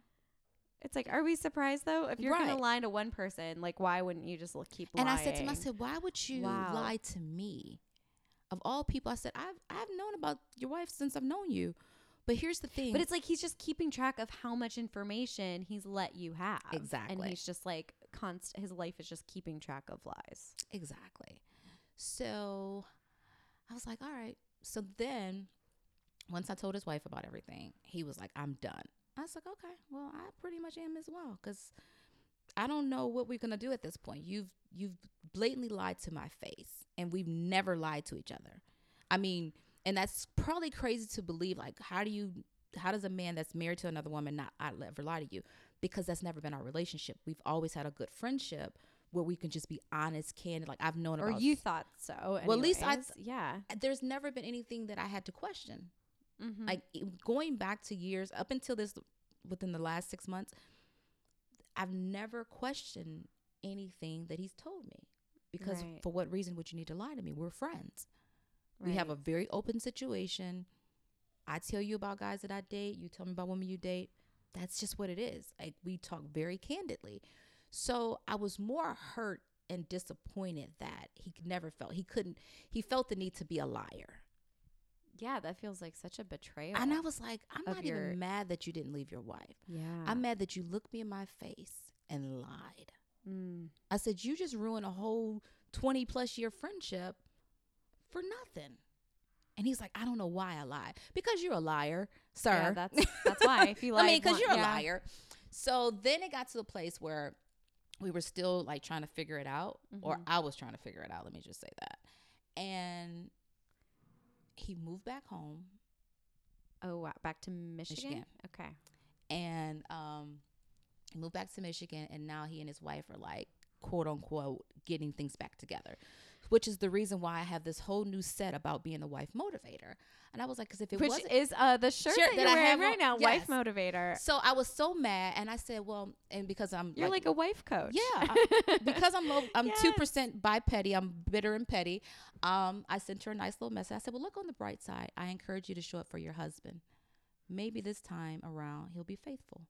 it's like, are we surprised though? If you're gonna lie to one person, like, why wouldn't you just keep lying? And I said to him, I said, why would you Wow. lie to me? Of all people, I said, I've I've known about your wife since I've known you. But here's the thing. but it's like he's just keeping track of how much information he's let you have. Exactly. And he's just like constant. His life is just keeping track of lies. Exactly. So I was like, all right. So then once I told his wife about everything, he was like, I'm done. I was like, okay, well, I pretty much am as well because I don't know what we're gonna do at this point. You've you've blatantly lied to my face, and we've never lied to each other. I mean, and that's probably crazy to believe. Like, how do you? How does a man that's married to another woman not I'd ever lie to you? Because that's never been our relationship. We've always had a good friendship where we can just be honest, candid. Like I've known Or about you thought so? Well, at least I anyways. yeah. there's never been anything that I had to question. Mhm. Like going back to years up until this, within the last six months, I've never questioned anything that he's told me. Because Right. for what reason would you need to lie to me? We're friends. We have a very open situation. I tell you about guys that I date. You tell me about women you date. That's just what it is. Like we talk very candidly. So I was more hurt and disappointed that he never felt he couldn't. He felt the need to be a liar. yeah. That feels like such a betrayal. And I was like, I'm not your- even mad that you didn't leave your wife. yeah. I'm mad that you looked me in my face and lied. Mm. I said, you just ruined a whole 20 plus year friendship for nothing. And he's like, I don't know why I lied. Because you're a liar, sir. Yeah, that's that's why. If you [LAUGHS] I like, mean, because you're a yeah. liar. So then it got to the place where we were still like trying to figure it out, or Mhm. I was trying to figure it out. Let me just say that. And he moved back home, Oh, wow. back to Michigan. Michigan. Okay. and um, he moved back to Michigan, and now he and his wife are like quote unquote getting things back together. Which is the reason why I have this whole new set about being a wife motivator. And I was like, because if it Which wasn't is uh the shirt, Shirt that, that you're I wearing have right now, wife motivator. So I was so mad, and I said, "Well," and because I'm You're like, a wife coach. yeah, I- [LAUGHS] because I'm low, I'm two Yes. percent by petty. I'm bitter and petty. Um, I sent her a nice little message. I said, "Well, look on the bright side. I encourage you to show up for your husband. Maybe this time around he'll be faithful.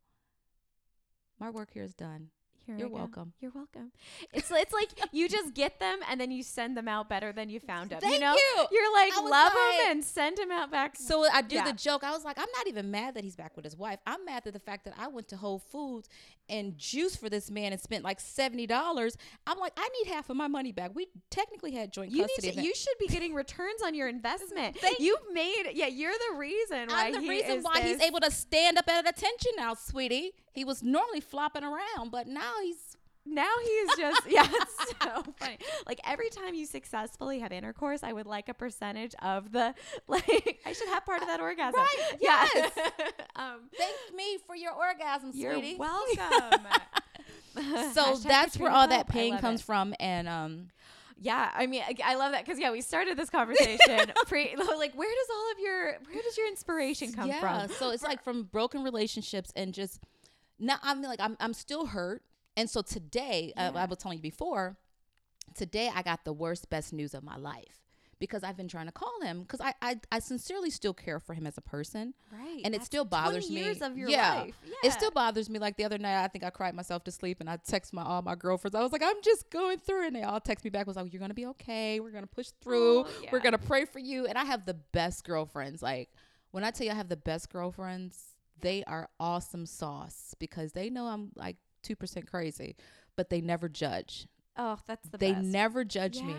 My work here is done. Here You're welcome. You're welcome. It's it's like you just get them and then you send them out better than you found them. Thank you know, you. you're like love like- them and send them out back. So I do Yeah. the joke. I was like, I'm not even mad that he's back with his wife. I'm mad at the fact that I went to Whole Foods and juice for this man and spent like seventy dollars. I'm like, I need half of my money back. We technically had joint you custody. need to, you should be getting returns on your investment. [LAUGHS] You've made yeah. You're the reason why I'm the he reason why he's able to stand up at attention now, sweetie. He was normally flopping around, but now he's Now he's just yeah, it's so [LAUGHS] funny. Like every time you successfully have intercourse, I would like a percentage of the [LAUGHS] like I should have part of that orgasm. Right, Yeah. yes. [LAUGHS] um thank me for your orgasm, you're sweetie. welcome. so that's where all that pain comes it. from, and um, Yeah, I mean, I, I love that because yeah, we started this conversation pre like where does all of your where does your inspiration come yeah. from? So it's like from broken relationships and just now I'm like I'm I'm still hurt, and so today uh, I was telling you before, today I got the worst best news of my life because I've been trying to call him because I, I I sincerely still care for him as a person. Right, and it still bothers me. years of your yeah, life. it still bothers me. Like the other night, I think I cried myself to sleep, and I text my all my girlfriends. I was like, I'm just going through, and they all text me back. Was like, you're gonna be okay. We're gonna push through. Oh, We're gonna pray for you. And I have the best girlfriends. Like when I tell you I have the best girlfriends, they are awesome sauce because they know I'm like two percent crazy, but they never judge. Oh, that's the they best. never judge me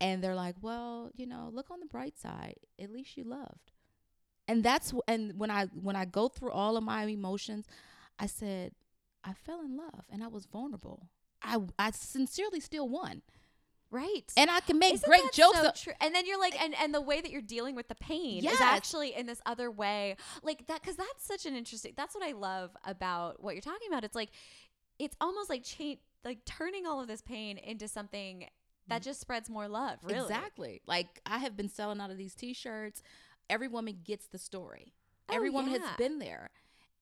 and they're like, "Well, you know, look on the bright side. At least you loved." And that's and when I when I go through all of my emotions, I said, "I fell in love and I was vulnerable. I I sincerely still won." Right. And I can make Isn't great jokes. So true. And then you're like, and and the way that you're dealing with the pain is actually in this other way, like that, because that's such an interesting. That's what I love about what you're talking about. It's like, it's almost like cha- like turning all of this pain into something that mm. just spreads more love. Really, Exactly. Like I have been selling out of these t-shirts. Every woman gets the story. Oh, Every woman yeah. has been there.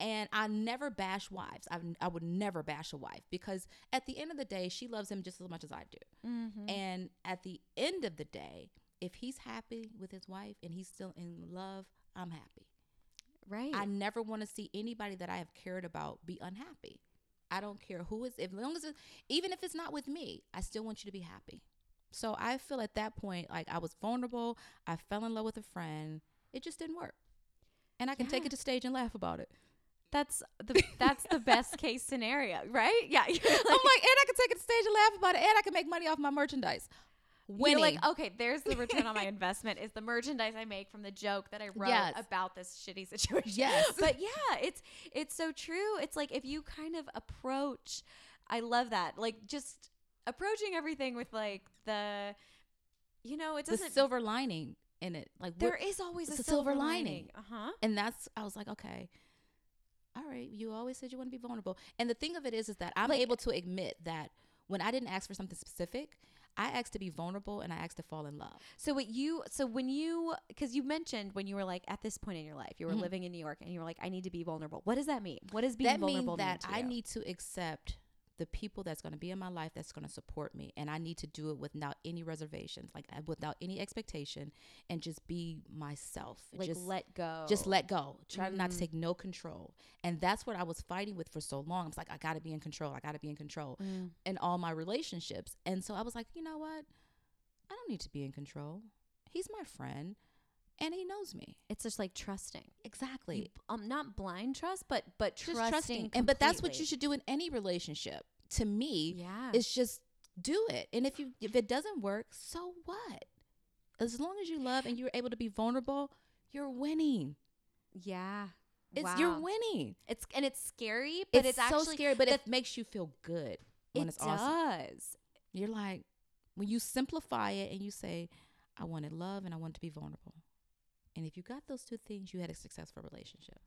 And I never bash wives. I, I would never bash a wife because at the end of the day, she loves him just as much as I do. Mm-hmm. And at the end of the day, if he's happy with his wife and he's still in love, I'm happy. Right. I never want to see anybody that I have cared about be unhappy. I don't care who is, as long as it, even if it's not with me, I still want you to be happy. So I feel at that point like I was vulnerable. I fell in love with a friend. It just didn't work, and I can take it to stage and laugh about it. That's the [LAUGHS] that's the best case scenario, right? Yeah. You're [LAUGHS] I'm like, and I can take it to stage and laugh about it, and I can make money off my merchandise. Winning. You're like, okay, there's the return on my [LAUGHS] investment is the merchandise I make from the joke that I wrote Yes. about this shitty situation. Yes. But yeah, it's it's so true. It's like if you kind of approach I love that. Like just approaching everything with like the you know, it doesn't silver lining in it, like there is always a a silver silver lining. lining. Uh-huh. and that's I was like, okay, all right. You always said you want to be vulnerable, and the thing of it is, is that I'm Like- able to admit that when I didn't ask for something specific, I asked to be vulnerable and I asked to fall in love. So what you so when you because you mentioned when you were like at this point in your life you were Mhm. living in New York and you were like I need to be vulnerable. What does that mean? What does being that vulnerable that mean I need to accept the people that's going to be in my life that's going to support me, and I need to do it without any reservations, like uh, without any expectation, and just be myself. like just let go. just let go. Try not to Mm. take no control. And that's what I was fighting with for so long. I was like, I got to be in control. I got to be in control Mm. in all my relationships. And so I was like, you know what? I don't need to be in control. He's my friend and he knows me. It's just like trusting. Exactly. You, um, not blind trust, but but just trusting. trusting. And but that's what you should do in any relationship. To me, Yeah. it's just do it. And if you if it doesn't work, so what? As long as you love and you're able to be vulnerable, you're winning. yeah. It's wow. you're winning. It's and it's scary, but it's, so actually scary, but it makes you feel good when it it's awesome. does. You're like when you simplify it and you say, I wanted love and I want to be vulnerable. And if you got those two things, you had a successful relationship.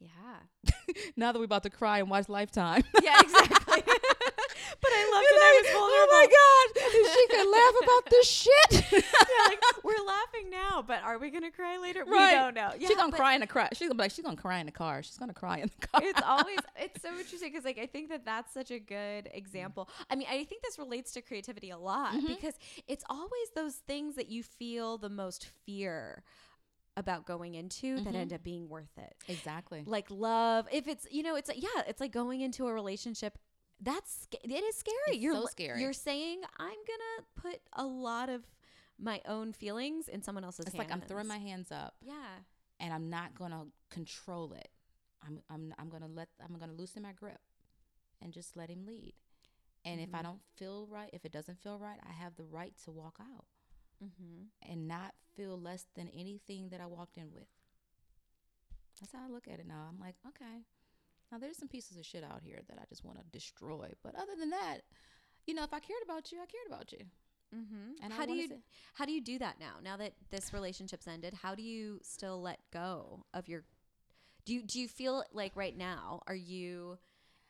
Yeah. [LAUGHS] now that we're about to cry and watch Lifetime. Yeah, exactly. [LAUGHS] but I loved You're that I like, was vulnerable. Oh my God, she can laugh about this shit. [LAUGHS] yeah, like [LAUGHS] we're laughing now, but are we gonna cry later? Right. We don't know. Yeah, she's gonna cry in the car. She's gonna be like, she's gonna cry in the car. She's gonna cry in the car. It's always [LAUGHS] it's so interesting because like I think that that's such a good example. I mean, I think this relates to creativity a lot Mhm. because it's always those things that you feel the most fear about going into that Mhm. end up being worth it. exactly. Like love, if it's you know, it's like yeah, it's like going into a relationship. That's it is scary. It's you're so scary. You're saying I'm gonna put a lot of my own feelings in someone else's It's hands. like I'm throwing my hands up yeah. and I'm not gonna control it. I'm I'm I'm gonna let I'm gonna loosen my grip and just let him lead. And if I Mhm. don't feel right, if it doesn't feel right, I have the right to walk out Mm-hmm. and not feel less than anything that I walked in with. That's how I look at it now. I'm like, okay, now there's some pieces of shit out here that I just want to destroy. But other than that, you know, if I cared about you, I cared about you. Mm-hmm. And how do you say- how do you do that now? Now that this relationship's ended, how do you still let go of your? Do you do you feel like right now are you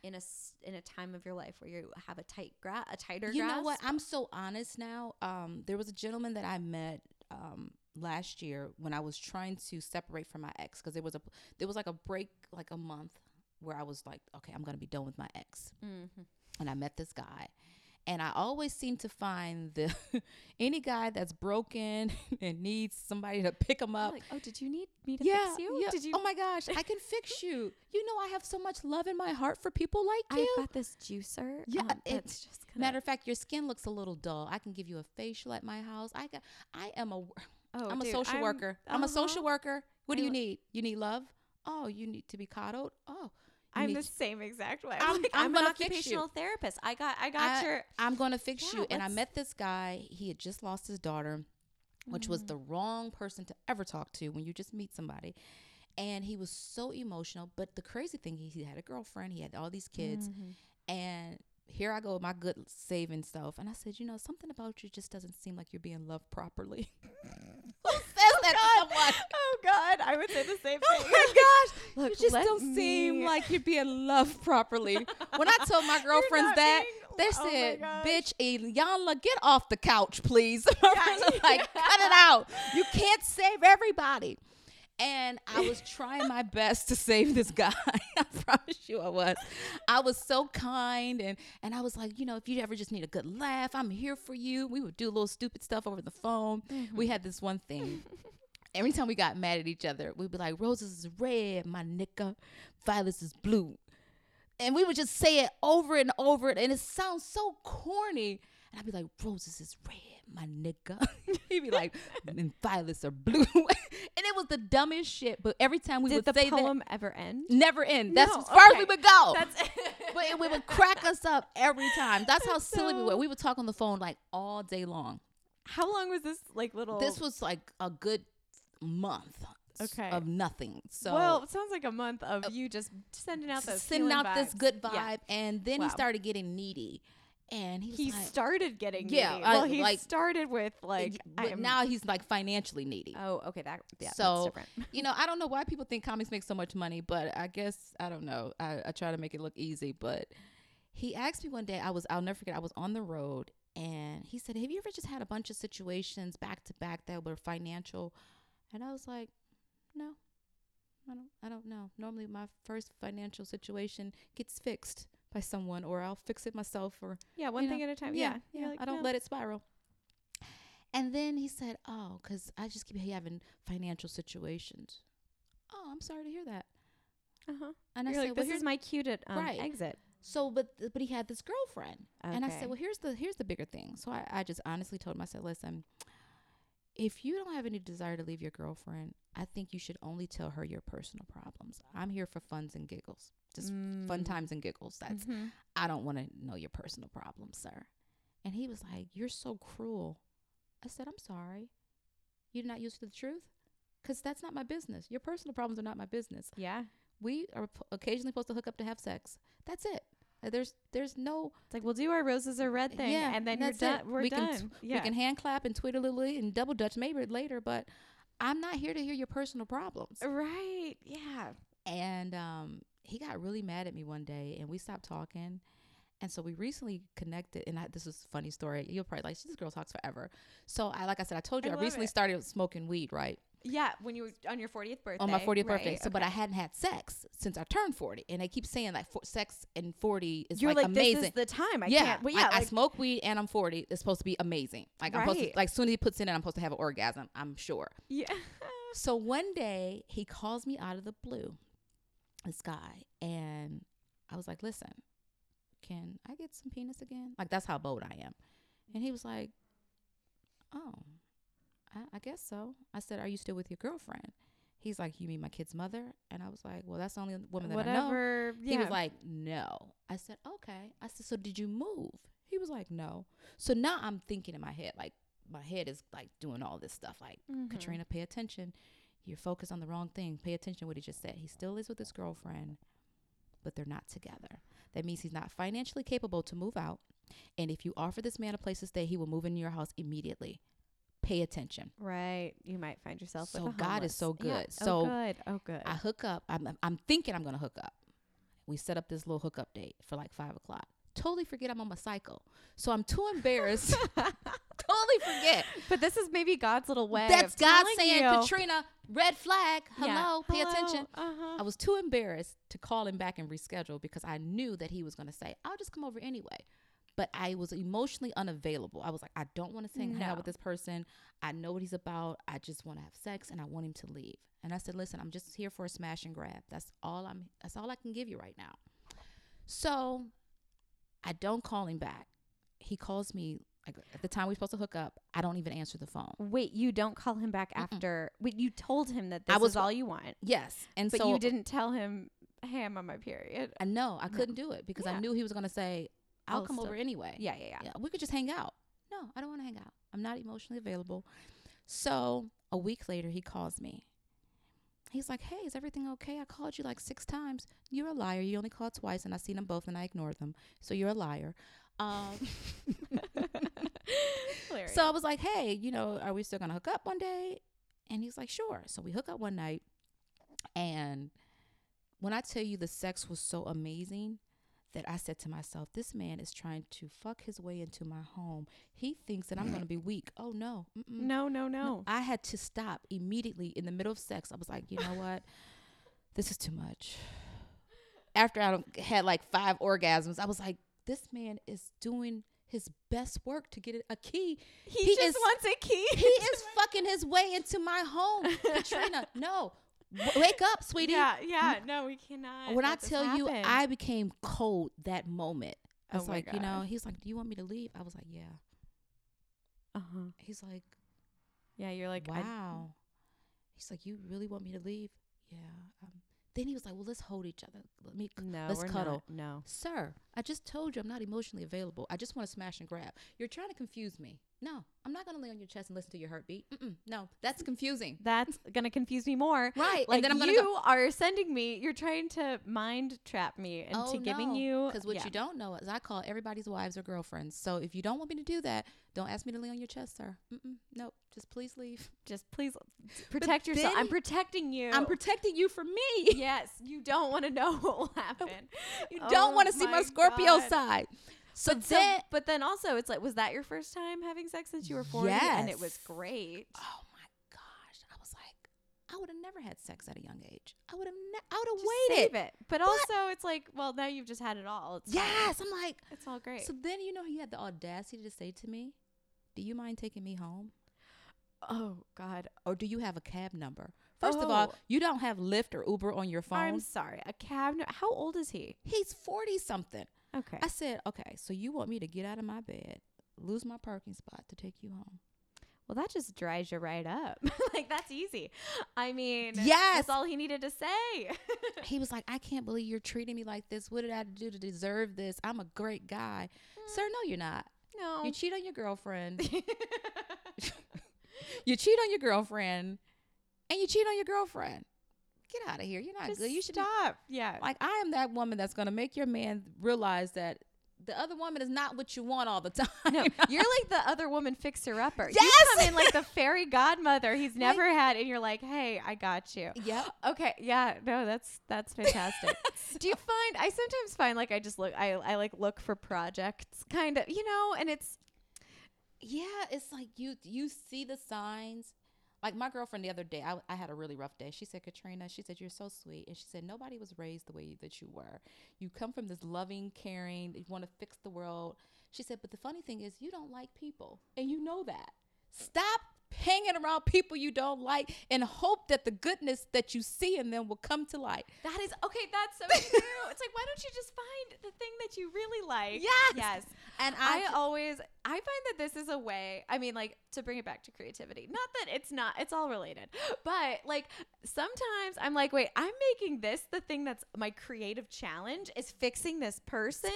in a s- in a time of your life where you have a tight gra- a tighter You grasp? know what? I'm so honest now. Um, there was a gentleman that I met um, last year when I was trying to separate from my ex because there was a there was like a break, like a month where I was like, okay, I'm gonna be done with my ex, Mm-hmm. and I met this guy. And I always seem to find the [LAUGHS] any guy that's broken [LAUGHS] and needs somebody to pick him up. Like, oh, did you need me to yeah, fix you? yeah. Did you? Oh my gosh, I can [LAUGHS] fix you. You know, I have so much love in my heart for people like you. I've got this juicer. Yeah, um, it's- just gonna, Matter of fact, your skin looks a little dull. I can give you a facial at my house. I got, I am a, oh, I'm a social I'm- worker. I'm a uh-huh. social worker. What do you lo- need? You need love. Oh, you need to be coddled. Oh, I'm the same exact way. I'm- [LAUGHS] I'm, like, I'm I'm, an gonna fix you. occupational therapist. I got I got I- your. I'm gonna fix Yeah, you. And I met this guy. He had just lost his daughter, which was Mm. the wrong person to ever talk to when you just meet somebody. And he was so emotional. But the crazy thing, he, he had a girlfriend. He had all these kids. Mhm. And here I go with my good saving stuff. And I said, you know, something about you just doesn't seem like you're being loved properly. [LAUGHS] Who says that to oh, someone? Oh God, I would say the same oh, thing. Oh my [LAUGHS] gosh. Look, you just don't seem like you're being loved properly. when I told my [LAUGHS] girlfriends that, being- they oh said, bitch, Iyanla, get off the couch, please. My friends are like, cut it out. You can't save everybody. And I was [LAUGHS] trying my best to save this guy. [LAUGHS] I promise you I was. I was so kind and and I was like, you know, if you ever just need a good laugh, I'm here for you. We would do little stupid stuff over the phone. We mm-hmm. had this one thing. [LAUGHS] Every time we got mad at each other, we'd be like, Roses is red, my nigga. Violets is blue. And we would just say it over and over, and it sounds so corny. And I'd be like, Roses is red, my nigga. [LAUGHS] He'd be like, and violets are blue. [LAUGHS] and it was the dumbest shit. But every time we Did would the say poem ever end? never end. That's No, as far as we would go. That's [LAUGHS] but it, it would crack us up every time. That's how That's silly we were. We would talk on the phone like all day long. How long was this like little? This was like a good month Okay. of nothing. So well, it sounds like a month of oh, you just sending out those sending out this good vibe, Yeah. and then Wow. he started getting needy, and he He like, started getting Yeah, needy. I- well, he like- started with like, I'm, now he's like financially needy. Oh, okay, that yeah, that's So, different. [LAUGHS] you know, I don't know why people think comics make so much money, but I guess I don't know. I, I try to make it look easy, but he asked me one day. I was I'll never forget. I was on the road, and he said, "Have you ever just had a bunch of situations back to back that were financial?" And I was like, "No, I don't. I don't know. Normally, my first financial situation gets fixed by someone, or I'll fix it myself, or Yeah, one thing know, at a time. yeah, Yeah, yeah. Like, I don't no. let it spiral. And then he said, "Oh, because I just keep having financial situations." Oh, I'm sorry to hear that. Uh-huh. And I You're said, like, "Well, this here's is my cue to um, Right. exit. so, but but he had this girlfriend." And I said, "Well, here's the here's the bigger thing." So I, I just honestly told him, I said, "Listen, if you don't have any desire to leave your girlfriend, I think you should only tell her your personal problems. I'm here for funs and giggles, just fun Mm. times and giggles. That's Mhm. I don't want to know your personal problems, sir. And he was like, You're so cruel. I said, I'm sorry. You're not used to the truth? Because that's not my business. Your personal problems are not my business. Yeah. We are p- occasionally supposed to hook up to have sex. That's it. Uh, There's there's no It's like we'll do our roses are red thing, Yeah, and then that's you're it. done. We're We can done. yeah. we can hand clap and twiddly and double dutch maybe later, but I'm not here to hear your personal problems. right. Yeah. And um, he got really mad at me one day, and we stopped talking. And so we recently connected, and I, this is a funny story. You'll probably like this girl talks forever. So I, like I said, I told you I I, recently it. started smoking weed, right, Yeah. When you were on your 40th birthday. on my 40th birthday. right, So, but I hadn't had sex since I turned 40, and they keep saying like for, sex in 40 is you're like, like, amazing. this is the time. I yeah, can't. I- yeah, I, like, smoke weed and I'm 40. It's supposed to be amazing. Like I'm supposed to, Right. like soon as he puts in it, I'm supposed to have an orgasm. I'm sure. yeah. [LAUGHS] So one day he calls me out of the blue, this guy, and I was like, listen, can I get some penis again? Like, that's how bold I am. And he was like, oh, I, I guess so. I said, are you still with your girlfriend? He's like, you mean my kid's mother? And I was like, well, that's the only woman that I know. Whatever. Yeah. He was like, no. I said, okay. I said, so did you move? He was like, no. So now I'm thinking in my head, like, my head is like doing all this stuff, like, Mhm. Katrina, pay attention. You're focused on the wrong thing. Pay attention to what he just said. He still is with his girlfriend, but they're not together. That means he's not financially capable to move out. And if you offer this man a place to stay, he will move into your house immediately. Pay attention. Right. You might find yourself with So God is so Yeah. good. So oh, good. Oh, good. I hook up. I'm, I'm thinking I'm going to hook up. We set up this little hookup date for like five o'clock. Totally forget I'm on my cycle. So I'm too embarrassed. [LAUGHS] [LAUGHS] totally forget. but this is maybe God's little way. That's God saying, you. Katrina, red flag. Hello, Yeah. pay Hello, attention. Uh-huh. I was too embarrassed to call him back and reschedule because I knew that he was going to say, I'll just come over anyway. But I was emotionally unavailable. I was like, I don't want to hang out with this person. I know what he's about. I just want to have sex and I want him to leave. And I said, listen, I'm just here for a smash and grab. That's all I'm that's all I can give you right now. So I don't call him back. He calls me like at the time we are supposed to hook up. I don't even answer the phone. Wait, you don't call him back Mm-mm. after. Wait, you told him that I was- is all you want, Yes. And but so you didn't tell him, "Hey, I'm on my period." I know I No. couldn't do it because Yeah. I knew he was going to say, I'll, I'll come still- over anyway. Yeah, yeah, yeah. yeah, we could just hang out. No, I don't want to hang out. I'm not emotionally available. So a week later, he calls me. He's like, "Hey, is everything okay? I called you like six times. You're a liar. You only called twice, and I seen them both, and I ignored them. So you're a liar." Um, [LAUGHS] so I was like, "Hey, you know, are we still gonna hook up one day?" And he's like, sure. So we hook up one night. And when I tell you the sex was so amazing that I said to myself, this man is trying to fuck his way into my home. He thinks that I'm going to be weak. Oh, no. Mm-mm. No, no, no. I had to stop immediately in the middle of sex. I was like, you know what? [SIGHS] This is too much. After I had like five orgasms, I was like, this man is doing his best work to get a key. He, He just is- wants a key. He [LAUGHS] is fucking his way into my home. Katrina, no. Wake up, sweetie. Yeah, yeah. No, we cannot. When I tell you. I became cold that moment. I Oh was my like, you know, he's like, do you want me to leave? I was like, yeah. Uh-huh. He's like, Yeah, you're like, wow. He's like, you really want me to leave? Yeah. Um, then he was like, well, let's hold each other. Let me, no, let's cuddle. Not. No. sir. I just told you I'm not emotionally available. I just want to smash and grab. You're trying to confuse me. No, I'm not gonna lay on your chest and listen to your heartbeat. Mm-mm, no, that's confusing. That's gonna confuse me more. Right, Like and then I'm gonna you go. are sending me. You're trying to mind trap me into Oh, giving no. you. Because what yeah. you don't know is I call everybody's wives or girlfriends. So if you don't want me to do that, don't ask me to lay on your chest, sir. Mm-mm, nope, just please leave. [LAUGHS] just please protect yourself. I'm protecting you. I'm protecting you from me. [LAUGHS] yes, you don't want to know what will happen. [LAUGHS] You Oh don't want to see my Scorpio God. side. So but, so- then, but then also, it's like, was that your first time having sex since you were 40? And it was great. oh my gosh, I was like, I would have never had sex at a young age. I would have, ne- I would have waited. save it. But, also, it's like, well, now you've just had it all. It's fine. Yes, I'm like, It's all great. So then, you know, he had the audacity to say to me, "Do you mind taking me home, oh, God. or do you have a cab number?" First of all, Oh. you don't have Lyft or Uber on your phone. I'm sorry. A cab. no- How old is he? He's forty something. Okay. I said, "Okay, so you want me to get out of my bed, lose my parking spot to take you home?" Well, that just dries you right up. [LAUGHS] like that's easy. I mean, Yes. that's all he needed to say. [LAUGHS] he was like, "I can't believe you're treating me like this. What did I do to deserve this? I'm a great guy, mm. sir. No, you're not. no. You cheat on your girlfriend. [LAUGHS] you cheat on your girlfriend, and you cheat on your girlfriend. Get out of here. You're not Just good. You should be stop. Yeah. Like I am that woman that's gonna make your man realize that the other woman is not what you want all the [LAUGHS] time. no, [LAUGHS] you're like the other woman fixer upper. You come in like the fairy godmother he's never had, and you're like, "Hey, I got you." yep. Okay, yeah, no, that's that's fantastic. [LAUGHS] Do you find I sometimes find like I just look I I like look for projects kind of, you know, and it's Yeah, it's like you you see the signs. Like my girlfriend the other day, I, I had a really rough day. She said, Katrina, she said, you're so sweet. And she said, nobody was raised the way that you were. You come from this loving, caring, you want to fix the world. She said, but the funny thing is, you don't like people. And you know that. Stop hanging around people you don't like and hope that the goodness that you see in them will come to light. that is okay, that's so [LAUGHS] true. it's like why don't you just find the thing that you really like? Yes. Yes. And I I, always I find that this is a way. I mean, like to bring it back to creativity. Not that it's not. It's all related. But like sometimes I'm like, wait, I'm making this the thing that's my creative challenge is fixing this person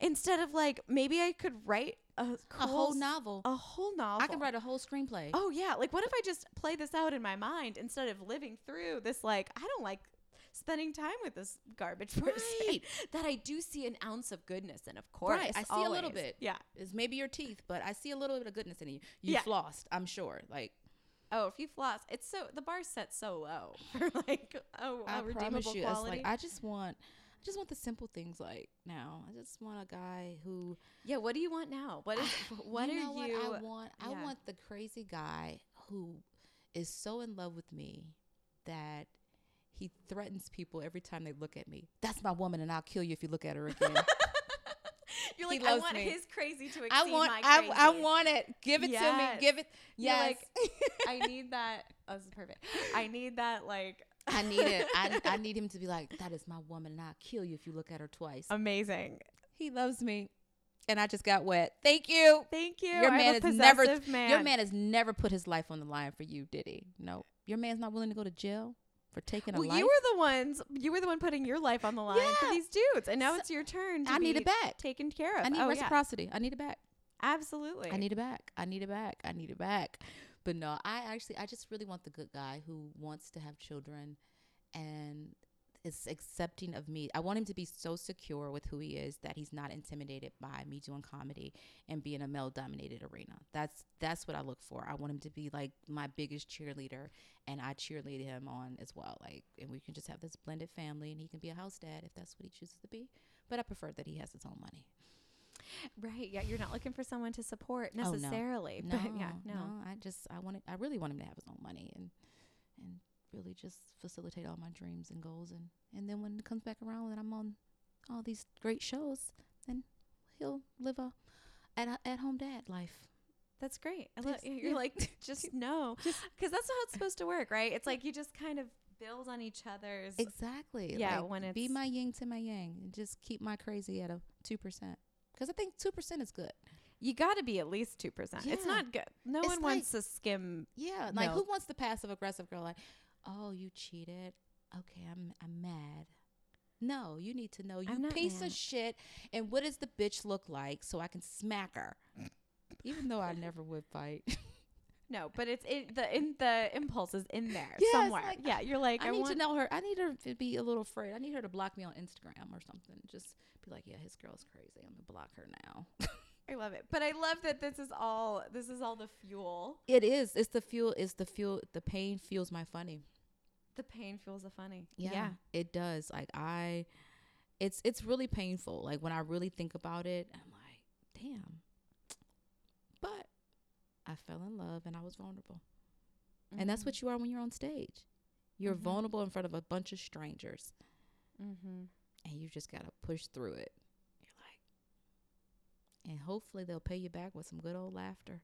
instead of like maybe I could write a, a whole novel. A whole novel. I can write a whole screenplay. Oh yeah, like what if I just play this out in my mind instead of living through this? Like I don't like spending time with this garbage [LAUGHS] person. Right. that I do see an ounce of goodness in, of course. Right, I see a little bit. Yeah. It's maybe your teeth, but I see a little bit of goodness in you. You Yeah. flossed, I'm sure. Like Oh, if you floss, it's so the bar's set so low [LAUGHS] for like oh I a promise redeemable you, it's quality. like I just want, I just want the simple things. Like now, I just want a guy who. yeah, what do you want now? What is [SIGHS] what you are know you? What I want? I want the crazy guy who is so in love with me that he threatens people every time they look at me. That's my woman, and I'll kill you if you look at her again. [LAUGHS] You're like I want me. his crazy to exceed I want, my crazy. I want it. Give it to me. Give it. You're Yes. like, I [LAUGHS] need that. Oh, this is perfect. I need that like I need it. I, [LAUGHS] I need him to be like, that is my woman, and I'll kill you if you look at her twice. amazing. he loves me, and I just got wet. Thank you. Thank you. Your man has never. man. Your man has never put his life on the line for you, did he? No. Your man's not willing to go to jail for taking a Well, life. you were the ones. You were the one putting your life on the line for these dudes, and now So- it's your turn. To I need be it back. Taken care of. I need oh, yeah. reciprocity. I need it back. Absolutely. I need it back. I need it back. I need it back. But no, I actually, I just really want the good guy who wants to have children, and is accepting of me. I want him to be so secure with who he is that he's not intimidated by me doing comedy and being a male dominated arena. That's that's what I look for. I want him to be like my biggest cheerleader and I cheerlead him on as well. Like and we can just have this blended family and he can be a house dad if that's what he chooses to be. But I prefer that he has his own money. Right. Yeah. You're not looking for someone to support necessarily. Oh, no. [LAUGHS] No, yeah, no. I just I wanted I really want him to have his own money and and really just facilitate all my dreams and goals and and then when it comes back around and I'm on all these great shows, then he'll live a at at home dad life. That's great. I love, you're yeah. like, [LAUGHS] just [LAUGHS] know. Because that's how it's [LAUGHS] supposed to work, right? It's like you just kind of build on each other's. Exactly. Yeah, like, when be my yin to my yang and just keep my crazy at a two percent because I think two percent is good. you got to be at least 2%. It's not good. No It's one wants to skim. Yeah, like No. who wants the passive aggressive girl? Like, oh, you cheated. Okay, I'm I'm mad. No, you need to know you piece mad. of shit. And what does the bitch look like so I can smack her? Even though I never would fight. [LAUGHS] No, but it's it, the in the impulse is in there Yeah, somewhere. like, yeah, you're like, I, I need want to know her. I need her to be a little afraid. I need her to block me on Instagram or something. Just be like, yeah, his girl's crazy. I'm gonna block her now. [LAUGHS] I love it. But I love that this is all this is all the fuel. it is. It's the fuel. It's the fuel. The pain fuels my funny. The pain fuels the funny. Yeah, it does. Like I, it's it's really painful. Like when I really think about it, I'm like, damn. But I fell in love and I was vulnerable, and that's what you are when you're on stage. You're Mhm. vulnerable in front of a bunch of strangers, Mm-hmm. and you just gotta push through it. You're like, and hopefully they'll pay you back with some good old laughter.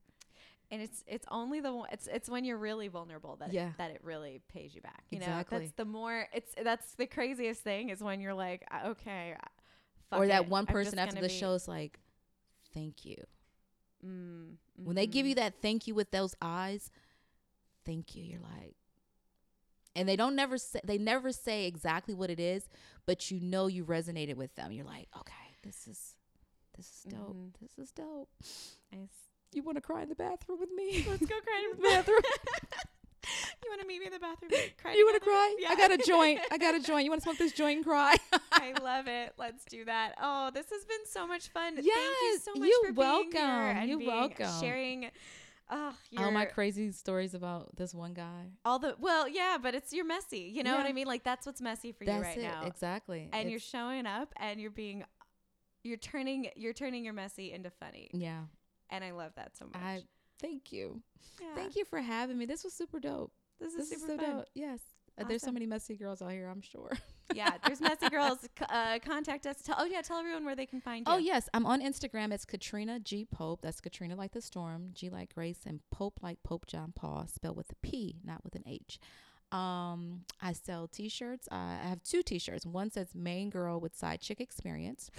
And it's it's only the one- it's it's when you're really vulnerable that Yeah. it, that it really pays you back. You Exactly. know, that's the more it's that's the craziest thing is when you're like, uh, okay, uh, or that it. one person after the be- show is like, thank you. Mm, When they give you that thank you with those eyes, thank you. You're like, and they don't never say they never say exactly what it is, but you know you resonated with them. You're like, okay, this is this is dope. Mhm. This is dope. Nice. You want to cry in the bathroom with me? Let's go cry in the [LAUGHS] Bathroom. [LAUGHS] you want to meet me in the bathroom? [LAUGHS] Cry you want to cry? Yeah. I got a joint. I got a joint. You want to smoke this joint and cry? I love it. Let's do that. Oh, this has been so much fun. Thank you so much you're for being here welcome. and You're being- welcome. Sharing. Oh, All my crazy stories about this one guy. all the well, yeah, but it's you're messy. You know what I mean? Like that's what's messy for That's you right it. now. Exactly. And you're showing up and you're being you're turning you're turning your messy into funny. yeah. And I love that so much. I thank you. yeah. Thank you for having me. This was super dope. This is This super is so fun. dope. Yes. Uh, There's so many messy girls out here, I'm sure. [LAUGHS] yeah, there's messy girls. Uh, contact us. Tell, oh yeah, tell everyone where they can find you. Oh, yes. I'm on Instagram. It's Katrina G. Pope. That's Katrina like the storm, G like Grace, and Pope like Pope John Paul, spelled with a P, not with an H. Um, I sell t shirts. I have two t shirts. One says Main Girl with Side Chick Experience.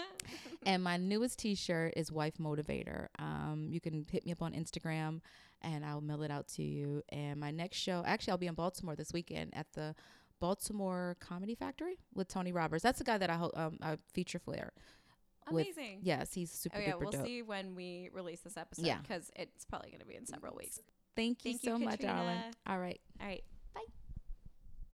[LAUGHS] and my newest t shirt is Wife Motivator. Um, you can hit me up on Instagram and I'll mail it out to you. And my next show, actually, I'll be in Baltimore this weekend at the Baltimore Comedy Factory with Tony Roberts. That's the guy that I, ho- um, I feature Flair. with- Amazing. Yes, he's super Oh yeah, duper we'll dope. see when we release this episode Yeah. because it's probably going to be in several weeks. Thank you Thank you, so much, darling. All right. All right,